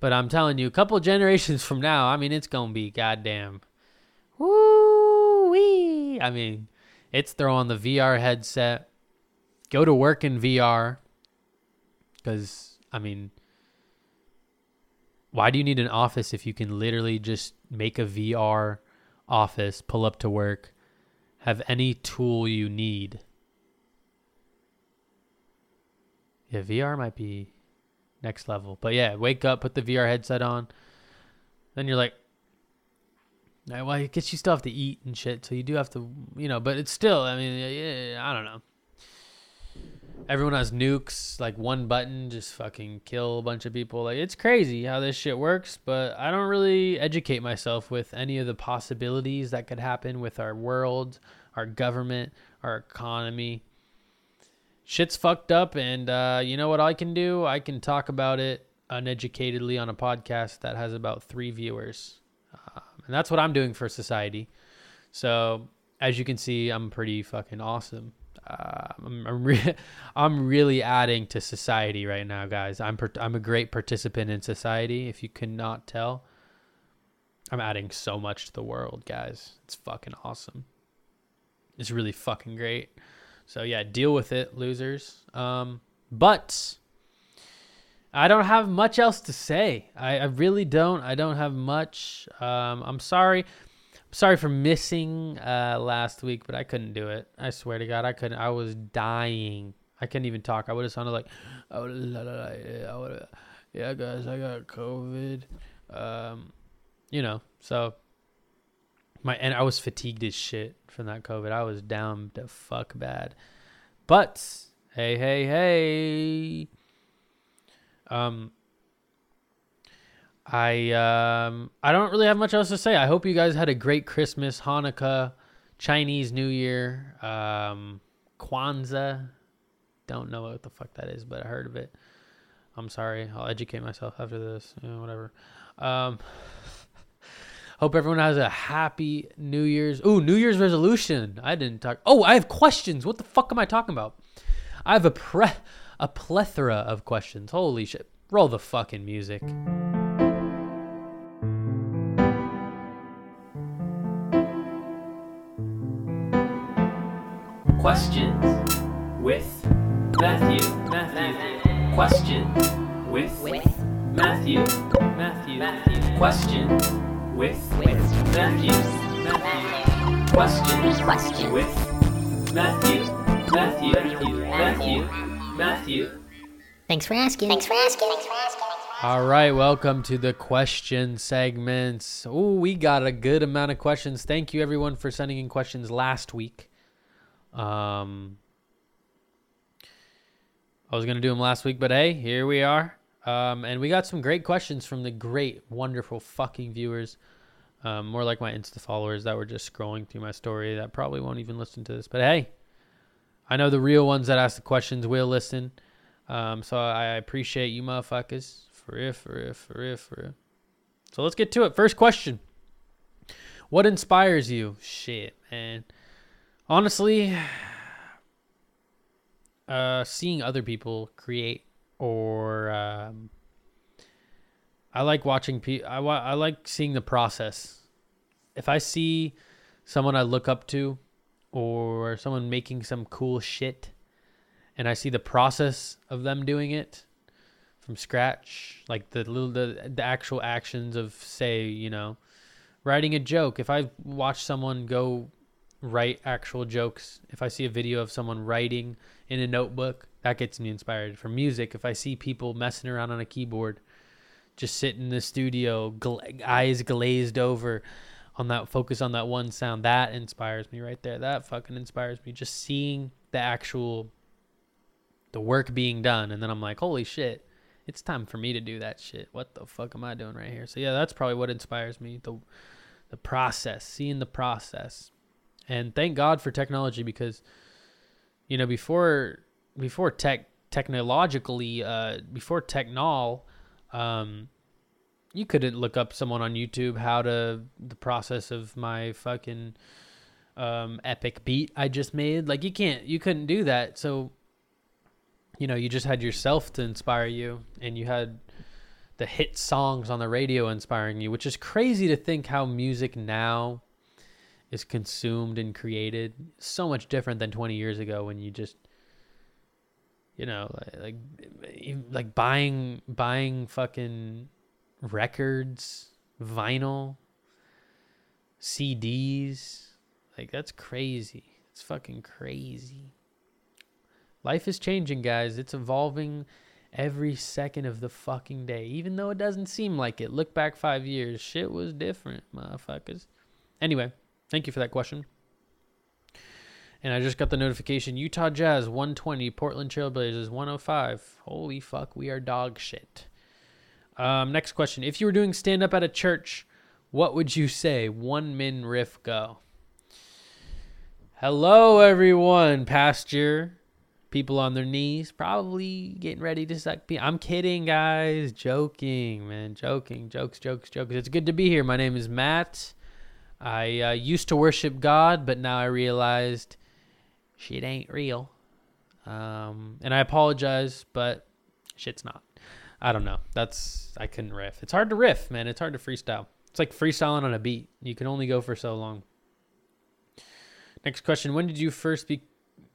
But I'm telling you, a couple generations from now, I mean, it's gonna be goddamn, woo wee. I mean, it's throw on the VR headset, go to work in VR. Because I mean, why do you need an office if you can literally just make a VR office, pull up to work, have any tool you need? Yeah, VR might be next level. But yeah, wake up, put the VR headset on. Then you're like, well, I guess you still have to eat and shit, so you do have to, you know. But it's still, I mean, yeah, I don't know. Everyone has nukes, like one button, just fucking kill a bunch of people. Like it's crazy how this shit works, but I don't really educate myself with any of the possibilities that could happen with our world, our government, our economy. Shit's fucked up and uh, you know what i can do? I can talk about it uneducatedly on a podcast that has about three viewers. Uh, and that's what i'm doing for society. So as you can see i'm pretty fucking awesome uh, I'm, I'm, re- I'm really adding to society right now guys I'm, per- I'm a great participant in society if you cannot tell i'm adding so much to the world guys it's fucking awesome it's really fucking great so yeah, deal with it, losers. Um, but I don't have much else to say. I, I really don't. I don't have much. Um, I'm sorry. Sorry for missing uh, last week, but I couldn't do it. I swear to God, I couldn't. I was dying. I couldn't even talk. I would have sounded like, la, la, la, yeah, yeah, guys, I got COVID. Um, you know, so my and I was fatigued as shit from that COVID. I was down to fuck bad. But hey, hey, hey. Um I um I don't really have much else to say. I hope you guys had a great Christmas, Hanukkah, Chinese New Year, um Kwanzaa. Don't know what the fuck that is, but I heard of it. I'm sorry. I'll educate myself after this. You know, whatever. Um Hope everyone has a happy New Year's. Ooh, New Year's resolution. I didn't talk. Oh, I have questions. What the fuck am I talking about? I have a pre a plethora of questions. Holy shit. Roll the fucking music. Questions with Matthew. Matthew. Questions with Matthew. Matthew. Matthew. Questions with Matthew. Matthew. Questions Question. with Matthew. Matthew. Matthew. Matthew. Thanks for asking. Thanks for asking. Thanks for asking. All right, welcome to the question segments. Oh, we got a good amount of questions. Thank you everyone for sending in questions last week. Um I was to do them last week, but hey, here we are. Um, and we got some great questions from the great, wonderful fucking viewers. Um, more like my Insta followers that were just scrolling through my story that probably won't even listen to this. But hey, I know the real ones that ask the questions will listen. Um, so I appreciate you motherfuckers. For real, for real, for real, for real. So let's get to it. First question. What inspires you? Shit, man. Honestly, uh, seeing other people create or um, I like watching pe- I, I like seeing the process. If I see someone I look up to or someone making some cool shit and I see the process of them doing it from scratch, like the little the, the actual actions of say, you know, writing a joke. If I watch someone go write actual jokes, if I see a video of someone writing in a notebook, that gets me inspired. For music, if I see people messing around on a keyboard, just sitting in the studio, gla- eyes glazed over on that focus on that one sound, that inspires me right there. That fucking inspires me. Just seeing the actual the work being done and then I'm like, "Holy shit. It's time for me to do that shit. What the fuck am I doing right here?" So yeah, that's probably what inspires me. The the process, seeing the process. And thank God for technology because you know, before before tech technologically uh before technol um you couldn't look up someone on YouTube how to the process of my fucking um epic beat I just made. Like you can't you couldn't do that. So you know you just had yourself to inspire you and you had the hit songs on the radio inspiring you which is crazy to think how music now is consumed and created so much different than 20 years ago when you just you know like like, buying buying fucking records vinyl cds like that's crazy. It's fucking crazy. Life is changing guys. It's evolving every second of the fucking day. Even though it doesn't seem like it. Look back five years. Shit was different motherfuckers. Anyway thank you for that question and I just got the notification Utah Jazz 120, Portland Trailblazers 105. Holy fuck, we are dog shit. Um, next question. If you were doing stand up at a church, what would you say? One min riff go. Hello, everyone. Pastor. People on their knees, probably getting ready to suck. Pe- I'm kidding, guys. Joking, man. Joking. Jokes, jokes, jokes. It's good to be here. My name is Matt. I uh, used to worship God, but now I realized shit ain't real. Um, and I apologize, but shit's not. I don't know. That's I couldn't riff. It's hard to riff, man. It's hard to freestyle. It's like freestyling on a beat. You can only go for so long. Next question: When did you first be?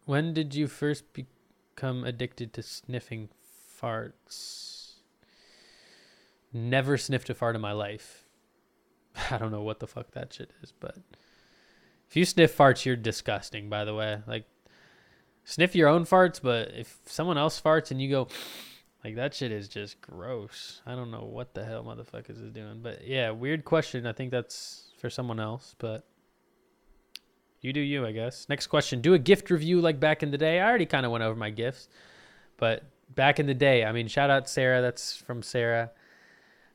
When did you first become addicted to sniffing farts? Never sniffed a fart in my life. I don't know what the fuck that shit is, but if you sniff farts, you're disgusting. By the way, like sniff your own farts, but if someone else farts and you go, like that shit is just gross. I don't know what the hell motherfuckers is doing, but yeah, weird question. I think that's for someone else, but You do you, I guess. Next question. Do a gift review like back in the day. I already kind of went over my gifts, but back in the day, I mean, shout out Sarah. That's from Sarah.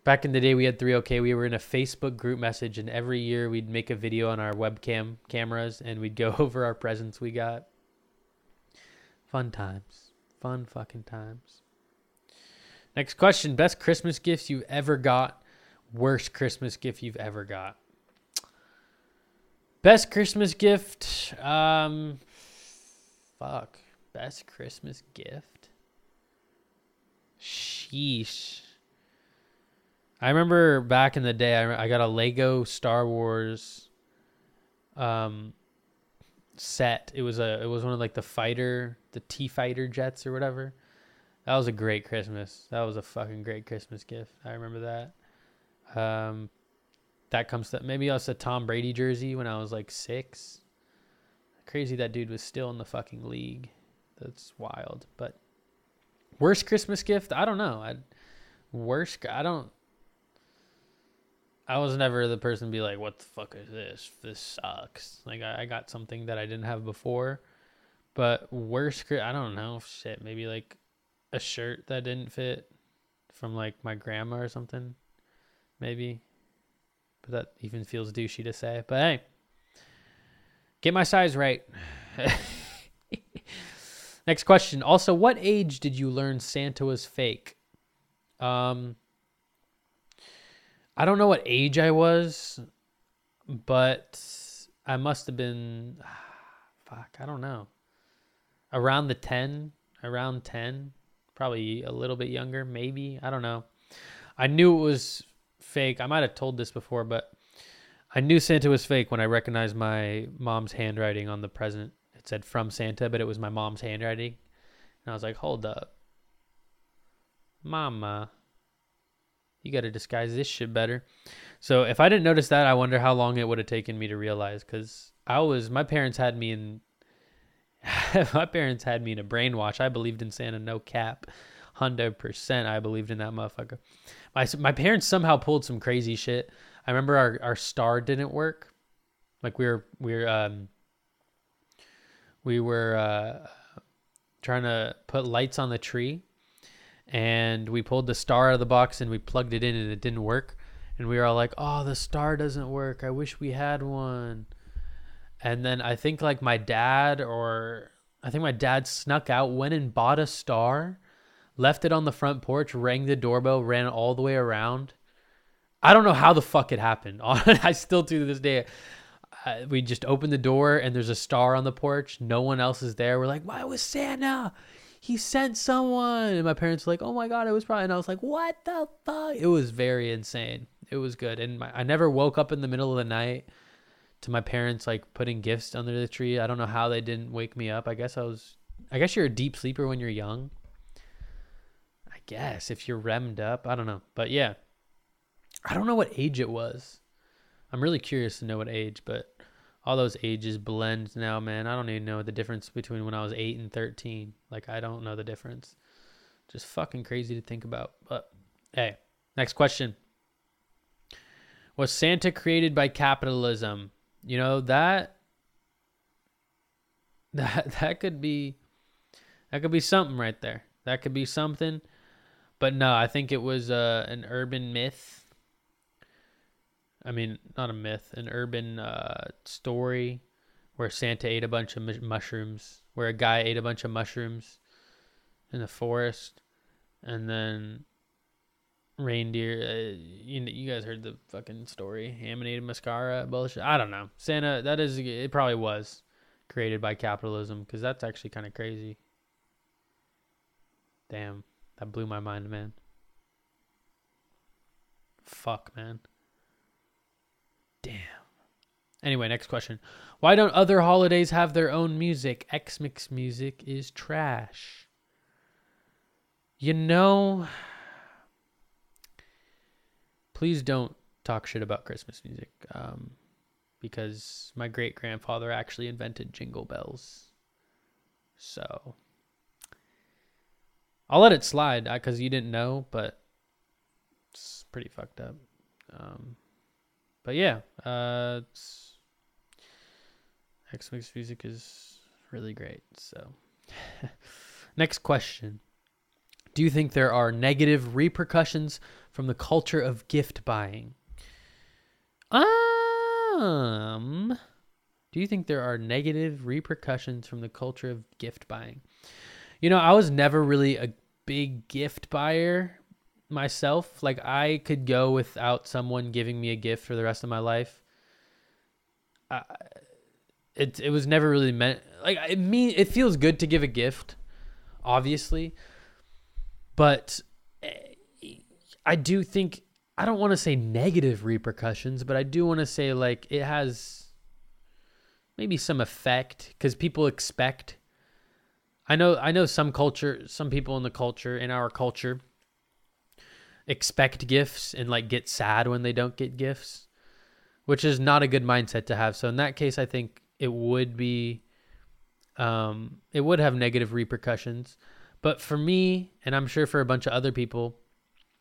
Back in the day, we had 3OK. We were in a Facebook group message, and every year we'd make a video on our webcam cameras and we'd go over our presents we got. Fun times. Fun fucking times. Next question. Best Christmas gifts you've ever got. Worst Christmas gift you've ever got. Best Christmas gift. Um, fuck. Best Christmas gift. Sheesh. I remember back in the day, I, I got a Lego Star Wars um set. It was a it was one of like the fighter, the TIE fighter jets or whatever. That was a great Christmas. That was a fucking great Christmas gift. I remember that. Um, that comes to maybe us a Tom Brady jersey when I was like six. Crazy that dude was still in the fucking league. That's wild. But worst Christmas gift? I don't know. I worst. I don't. I was never the person to be like, "What the fuck is this? This sucks." Like I, I got something that I didn't have before. But Chri- I don't know. Shit, maybe like a shirt that didn't fit from like my grandma or something. Maybe but that even feels douchey to say. But hey, get my size right. Next question. Also, what age did you learn Santa was fake? Um, I don't know what age I was, but I must have been, fuck, I don't know. Around the 10, around 10, probably a little bit younger, maybe. I don't know. I knew it was fake. I might have told this before, but I knew Santa was fake when I recognized my mom's handwriting on the present. It said from Santa, but it was my mom's handwriting. And I was like, hold up. Mama, you got to disguise this shit better. So if I didn't notice that, I wonder how long it would have taken me to realize because I was, my parents had me in, my parents had me in a brainwash. I believed in Santa, no cap. 100% I believed in that motherfucker. My my parents somehow pulled some crazy shit. I remember our our star didn't work. Like we were we were um we were uh trying to put lights on the tree and we pulled the star out of the box and we plugged it in and it didn't work and we were all like, "Oh, the star doesn't work. I wish we had one." And then I think like my dad or I think my dad snuck out, went and bought a star left it on the front porch, rang the doorbell, ran all the way around. I don't know how the fuck it happened. I still to this day. Uh, we just open the door and there's a star on the porch. No one else is there. We're like, why was Santa? He sent someone. And my parents were like, oh my God, it was probably. And I was like, what the fuck? It was very insane. It was good. And my, I never woke up in the middle of the night to my parents like putting gifts under the tree. I don't know how they didn't wake me up. I guess I was, I guess you're a deep sleeper when you're young I guess if you're remmed up. I don't know. But yeah. I don't know what age it was. I'm really curious to know what age, but all those ages blend now, man. I don't even know the difference between when I was 8 and 13. Like I don't know the difference. Just fucking crazy to think about. But hey, next question. Was Santa created by capitalism? You know, that that that could be that could be something right there. That could be something. But no, I think it was uh, an urban myth. I mean, not a myth, an urban uh, story where Santa ate a bunch of mu- mushrooms, where a guy ate a bunch of mushrooms in the forest, and then reindeer. Uh, you you guys heard the fucking story, Amanita muscaria bullshit. I don't know. Santa, that is it. Probably was created by capitalism because that's actually kind of crazy. Damn. That blew my mind, man. Fuck, man. Damn. Anyway, next question. Why don't other holidays have their own music? X-Mix music is trash. You know, please don't talk shit about Christmas music um, because my great grandfather actually invented jingle bells. So I'll let it slide because you didn't know, but it's pretty fucked up. Um, but yeah, uh, Tex Mex music is really great. So, next question. Do you think there are negative repercussions from the culture of gift buying? Um, do you think there are negative repercussions from the culture of gift buying? You know, I was never really a big gift buyer myself. Like I could go without someone giving me a gift for the rest of my life. Uh, it it was never really meant like it mean it feels good to give a gift, obviously, but eh, I do think I don't want to say negative repercussions, but I do want to say like it has maybe some effect because people expect. I know I know some culture, some people in the culture in our culture expect gifts and like get sad when they don't get gifts, which is not a good mindset to have. So in that case, I think it would be um, it would have negative repercussions. But for me, and I'm sure for a bunch of other people,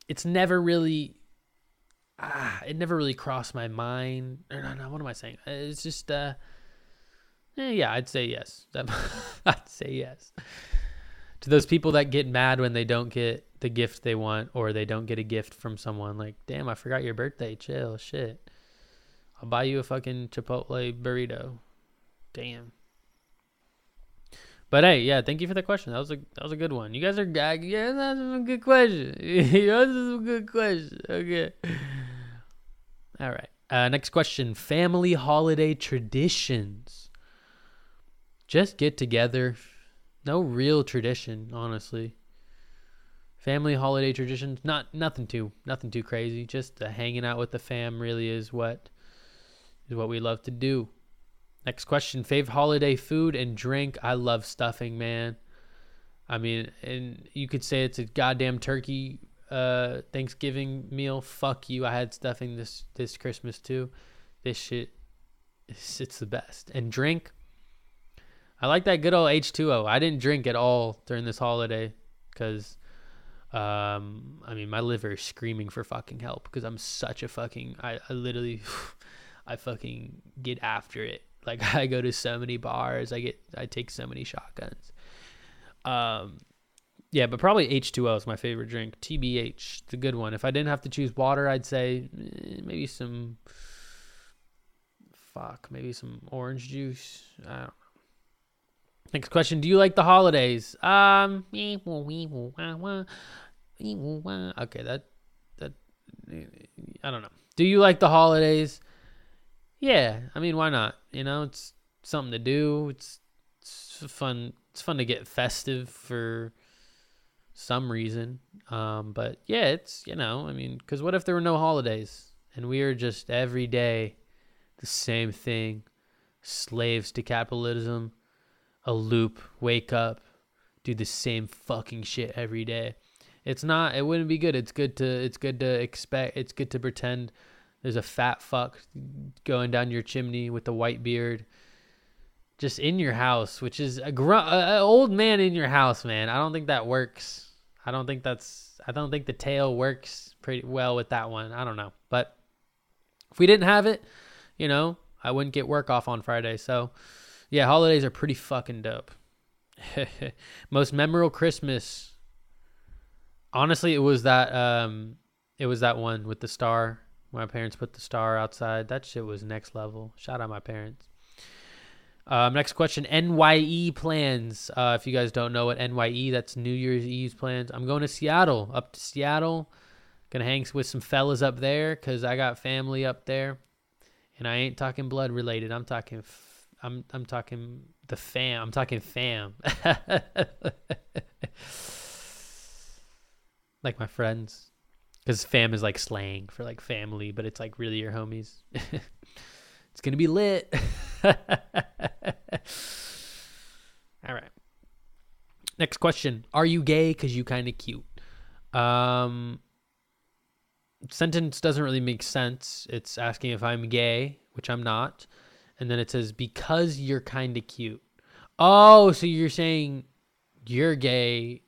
it's never really ah, it never really crossed my mind. Or no, no, what am I saying? It's just uh eh, yeah, I'd say yes. I'd say yes. To those people that get mad when they don't get the gift they want or they don't get a gift from someone, like, damn, I forgot your birthday. Chill, shit. I'll buy you a fucking Chipotle burrito. Damn. But hey, yeah, thank you for the question. That was a that was a good one. You guys are gagging. Yeah, that's a good question. that's a good question. Okay. All right. Uh, next question: Family holiday traditions. Just get together. No real tradition, honestly. Family holiday traditions, not nothing too nothing too crazy. Just uh, hanging out with the fam really is what is what we love to do. Next question: Favorite holiday food and drink? I love stuffing, man. I mean, and you could say it's a goddamn turkey uh, Thanksgiving meal. Fuck you. I had stuffing this this Christmas too. This shit, it's, it's the best. And drink. I like that good old H2O. I didn't drink at all during this holiday because, um, I mean, my liver is screaming for fucking help because I'm such a fucking. I, I literally, I fucking get after it. Like I go to so many bars. I get. I take so many shotguns. Um, yeah, but probably H2O is my favorite drink. TBH, the good one. If I didn't have to choose water, I'd say eh, maybe some. Fuck, maybe some orange juice. I don't know. Next question: Do you like the holidays? Um, okay, that that I don't know. Do you like the holidays? Yeah, I mean, why not? You know, it's something to do. It's it's fun. It's fun to get festive for some reason. Um, but yeah, it's you know, I mean, because what if there were no holidays and we are just every day the same thing, slaves to capitalism, a loop, wake up, do the same fucking shit every day. It's not. It wouldn't be good. It's good to. It's good to expect. It's good to pretend there's a fat fuck going down your chimney with a white beard, just in your house, which is a, gr- a old man in your house, man. I don't think that works. I don't think that's. I don't think the tale works pretty well with that one. I don't know, but if we didn't have it, you know, I wouldn't get work off on Friday. So, yeah, holidays are pretty fucking dope. Most memorable Christmas. Honestly, it was that um it was that one with the star. My parents put the star outside. That shit was next level. Shout out my parents. Um, next question: NYE plans. Uh, if you guys don't know what NYE, that's New Year's Eve's plans. I'm going to Seattle, up to Seattle. Gonna hang with some fellas up there because I got family up there, and I ain't talking blood related. I'm talking. I'm I'm talking the fam. I'm talking fam. like my friends, because fam is like slang for like family, but it's like really your homies. it's gonna be lit. All right. Next question: Are you gay? Cause you kind of cute. Um, sentence doesn't really make sense. It's asking if I'm gay, which I'm not, and then it says because you're kind of cute. Oh, so you're saying you're gay,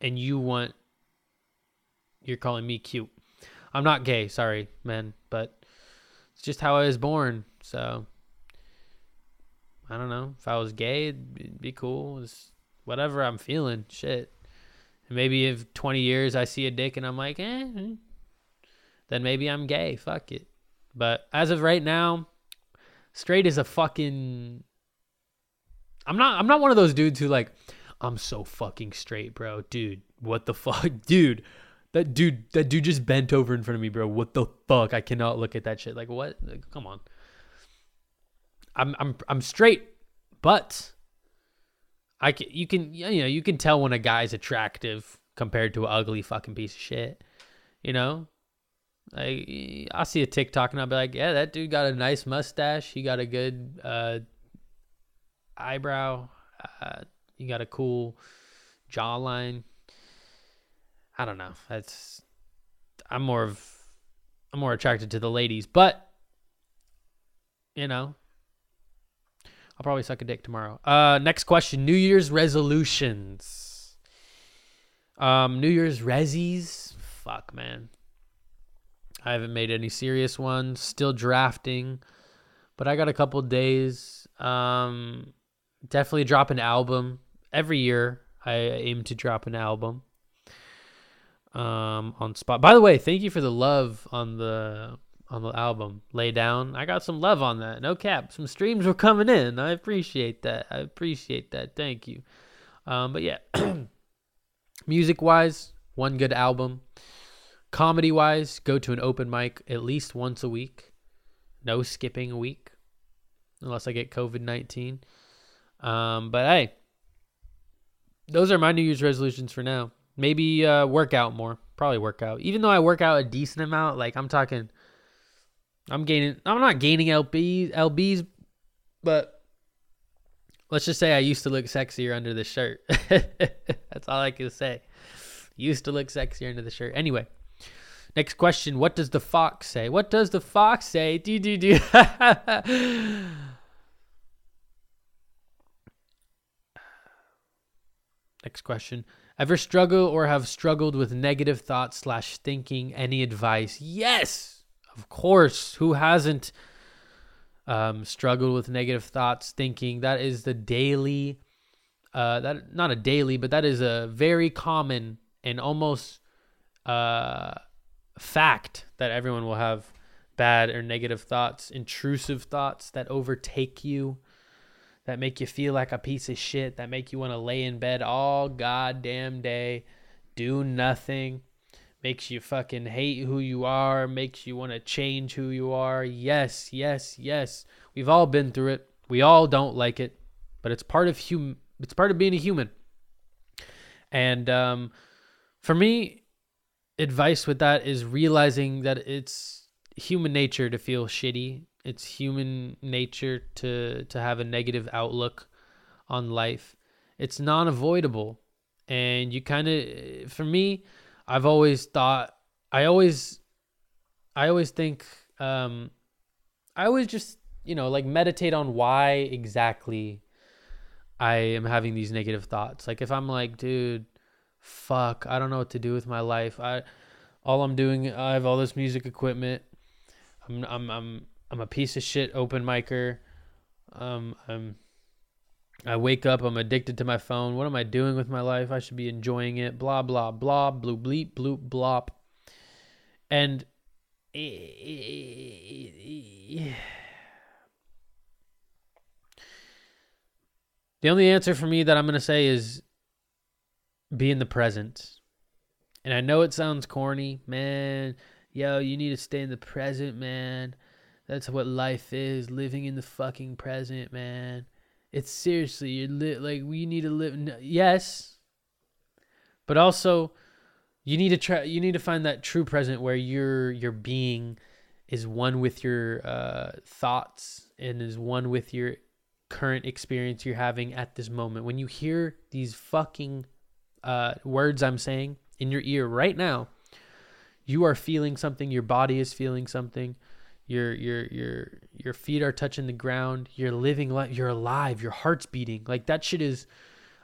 and you want you're calling me cute. I'm not gay, sorry, man, but it's just how I was born. So I don't know. If I was gay, it'd be- cool. It's whatever I'm feeling. Shit. And maybe if 20 years I see a dick and I'm like, eh, eh, then maybe I'm gay. Fuck it. But as of right now, straight is a fucking. I'm not. I'm not one of those dudes who like. I'm so fucking straight, bro. Dude, what the fuck, dude? That dude, that dude just bent over in front of me, bro. What the fuck? I cannot look at that shit. Like what? Like, come on. I'm I'm I'm straight, but I can you can you know you can tell when a guy's attractive compared to an ugly fucking piece of shit. You know, I I see a TikTok and I'll be like, yeah, that dude got a nice mustache. He got a good uh, eyebrow. Uh, he got a cool jawline. I don't know. That's I'm more of I'm more attracted to the ladies, but you know, I'll probably suck a dick tomorrow. Uh, next question: New Year's resolutions. Um, New Year's resis. Fuck, man. I haven't made any serious ones. Still drafting, but I got a couple days. Um, definitely drop an album every year. I aim to drop an album. Um, on spot. By the way, thank you for the love on the on the album lay down i got some love on that no cap some streams were coming in i appreciate that i appreciate that thank you um but yeah music wise one good album comedy wise go to an open mic at least once a week no skipping a week unless i get covid-19 um but hey those are my new year's resolutions for now maybe uh work out more probably work out even though i work out a decent amount like i'm talking I'm gaining. I'm not gaining LBs, LBs, but let's just say I used to look sexier under the shirt. That's all I can say. Used to look sexier under the shirt. Anyway, next question. What does the fox say? What does the fox say? Do do do. next question. Ever struggle or have struggled with negative thoughts slash thinking? Any advice? Yes. Of course, who hasn't um, struggled with negative thoughts, thinking? That is the daily, uh, that not a daily, but that is a very common and almost uh, fact that everyone will have bad or negative thoughts, intrusive thoughts that overtake you, that make you feel like a piece of shit, that make you want to lay in bed all goddamn day, do nothing makes you fucking hate who you are, makes you want to change who you are. Yes, yes, yes. We've all been through it. We all don't like it, but it's part of hum it's part of being a human. And um for me, advice with that is realizing that it's human nature to feel shitty. It's human nature to to have a negative outlook on life. It's non-avoidable. And you kind of for me, I've always thought I always I always think um I always just, you know, like meditate on why exactly I am having these negative thoughts. Like if I'm like, dude, fuck, I don't know what to do with my life. I all I'm doing I have all this music equipment. I'm I'm I'm I'm a piece of shit open micer. Um I'm I wake up, I'm addicted to my phone. What am I doing with my life? I should be enjoying it. Blah, blah, blah, blue bleep, bloop, blop. And the only answer for me that I'm going to say is be in the present. And I know it sounds corny, man. Yo, you need to stay in the present, man. That's what life is, living in the fucking present, man. It's seriously, you're li- like we need to live. n- Yes, but also you need to try. You need to find that true present where your your being is one with your uh, thoughts and is one with your current experience you're having at this moment. When you hear these fucking uh, words I'm saying in your ear right now, you are feeling something. Your body is feeling something your your your your feet are touching the ground you're living life you're alive your heart's beating like that shit is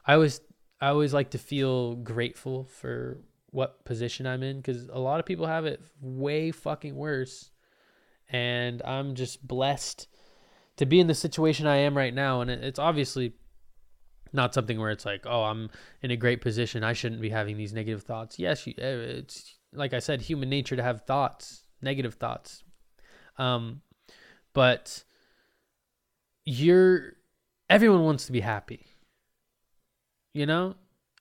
i always i always like to feel grateful for what position i'm in because a lot of people have it way fucking worse and i'm just blessed to be in the situation I am right now, and it, it's obviously not something where it's like, oh, I'm in a great position. I shouldn't be having these negative thoughts. Yes, eh, it's like I said, human nature to have thoughts, negative thoughts. Um, but you're everyone wants to be happy, you know,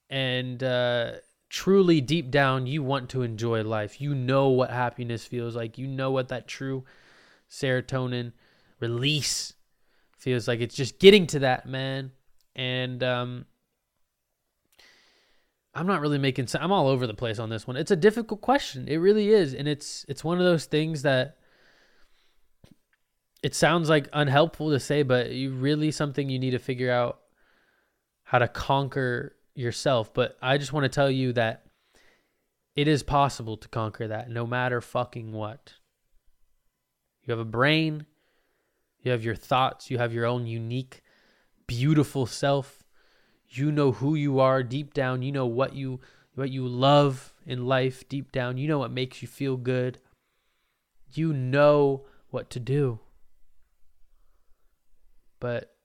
and uh, truly deep down, you want to enjoy life. You know what happiness feels like. You know what that true serotonin release feels like. It's just getting to that, man. And um, I'm not really making sense. I'm all over the place on this one. It's a difficult question. It really is, and it's it's one of those things that it sounds like unhelpful to say, but you really something you need to figure out how to conquer yourself. But I just want to tell you that it is possible to conquer that no matter fucking what. You have a brain, you have your thoughts, you have your own unique, beautiful self. You know who you are deep down. You know what you what you love in life deep down. You know what makes you feel good. You know what to do. But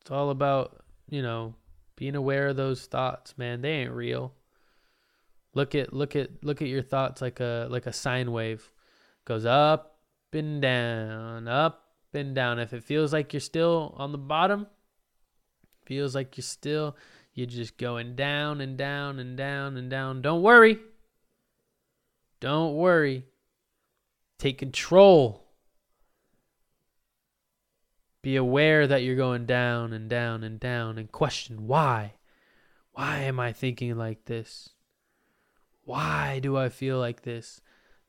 it's all about, you know, being aware of those thoughts, man. They ain't real. Look at look at look at your thoughts like a like a sine wave. Goes up and down, up and down. If it feels like you're still on the bottom, feels like you're still you're just going down and down and down and down. Don't worry. Don't worry. Take control be aware that you're going down and down and down and question why. Why am I thinking like this? Why do I feel like this?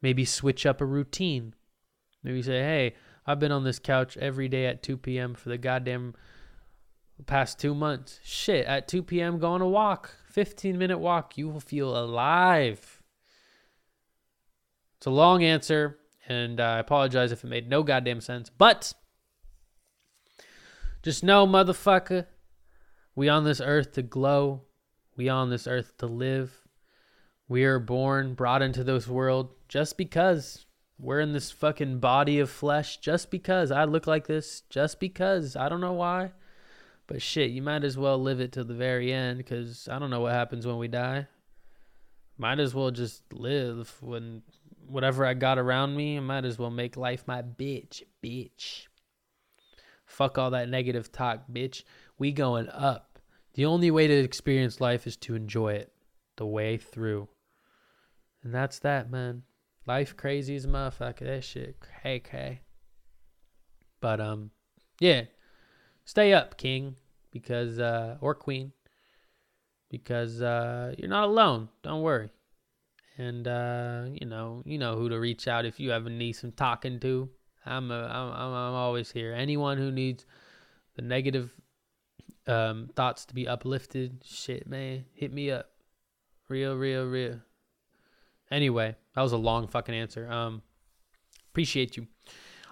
Maybe switch up a routine. Maybe say, hey, I've been on this couch every day at 2 p.m. for the goddamn past two months. Shit, at 2 p.m., go on a walk. 15 minute walk. You will feel alive. It's a long answer, and I apologize if it made no goddamn sense, but just know, motherfucker, we on this earth to glow. We on this earth to live. We are born, brought into this world just because we're in this fucking body of flesh. Just because I look like this. Just because. I don't know why. But shit, you might as well live it to the very end because I don't know what happens when we die. Might as well just live when whatever I got around me, I might as well make life my bitch, bitch. Fuck all that negative talk, bitch. We going up. The only way to experience life is to enjoy it the way through. And that's that, man. Life crazy as motherfucker. That shit cray cray. But um yeah. Stay up, king, because uh or queen. Because uh you're not alone. Don't worry. And uh, you know, you know who to reach out if you ever need some talking to. I'm, a, I'm, I'm, I'm always here. Anyone who needs the negative um, thoughts to be uplifted, shit, man, hit me up. Real, real, real. Anyway, that was a long fucking answer. Um, appreciate you.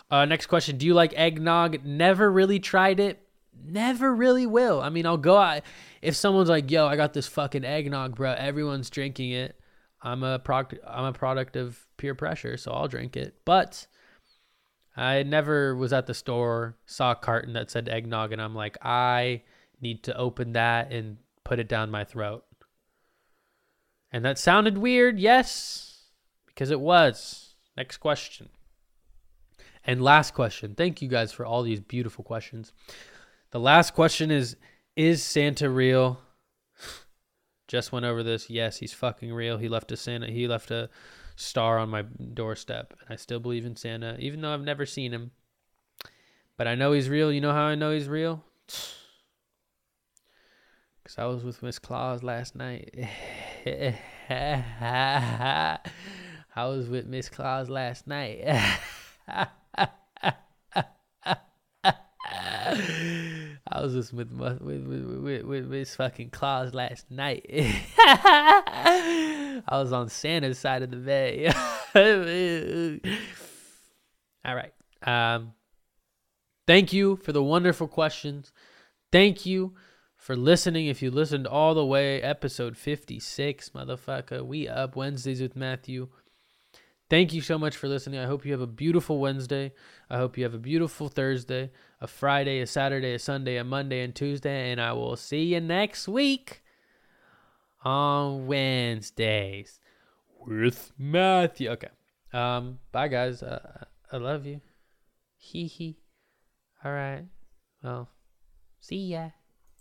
Uh, next question: Do you like eggnog? Never really tried it. Never really will. I mean, I'll go out if someone's like, "Yo, I got this fucking eggnog, bro. Everyone's drinking it." I'm a product. I'm a product of peer pressure, so I'll drink it. But I never was at the store, saw a carton that said eggnog, and I'm like, I need to open that and put it down my throat. And that sounded weird, yes, because it was. Next question. And last question. Thank you guys for all these beautiful questions. The last question is Is Santa real? Just went over this. Yes, he's fucking real. He left a Santa. He left a star on my doorstep. And I still believe in Santa, even though I've never seen him. But I know he's real. You know how I know he's real? Because I was with Miss Claus last night. I was with Miss Claus last night. I was just with with with with, Miss fucking Claus last night. I was on Santa's side of the bay. All right. Um, thank you for the wonderful questions. Thank you for listening. If you listened all the way, episode 56, motherfucker. We up Wednesdays with Matthew. Thank you so much for listening. I hope you have a beautiful Wednesday. I hope you have a beautiful Thursday, a Friday, a Saturday, a Sunday, a Monday, and Tuesday. And I will see you next week on Wednesdays with Matthew. Okay. Um. Bye, guys. Uh, I love you. Hee hee. All right. Well, see ya.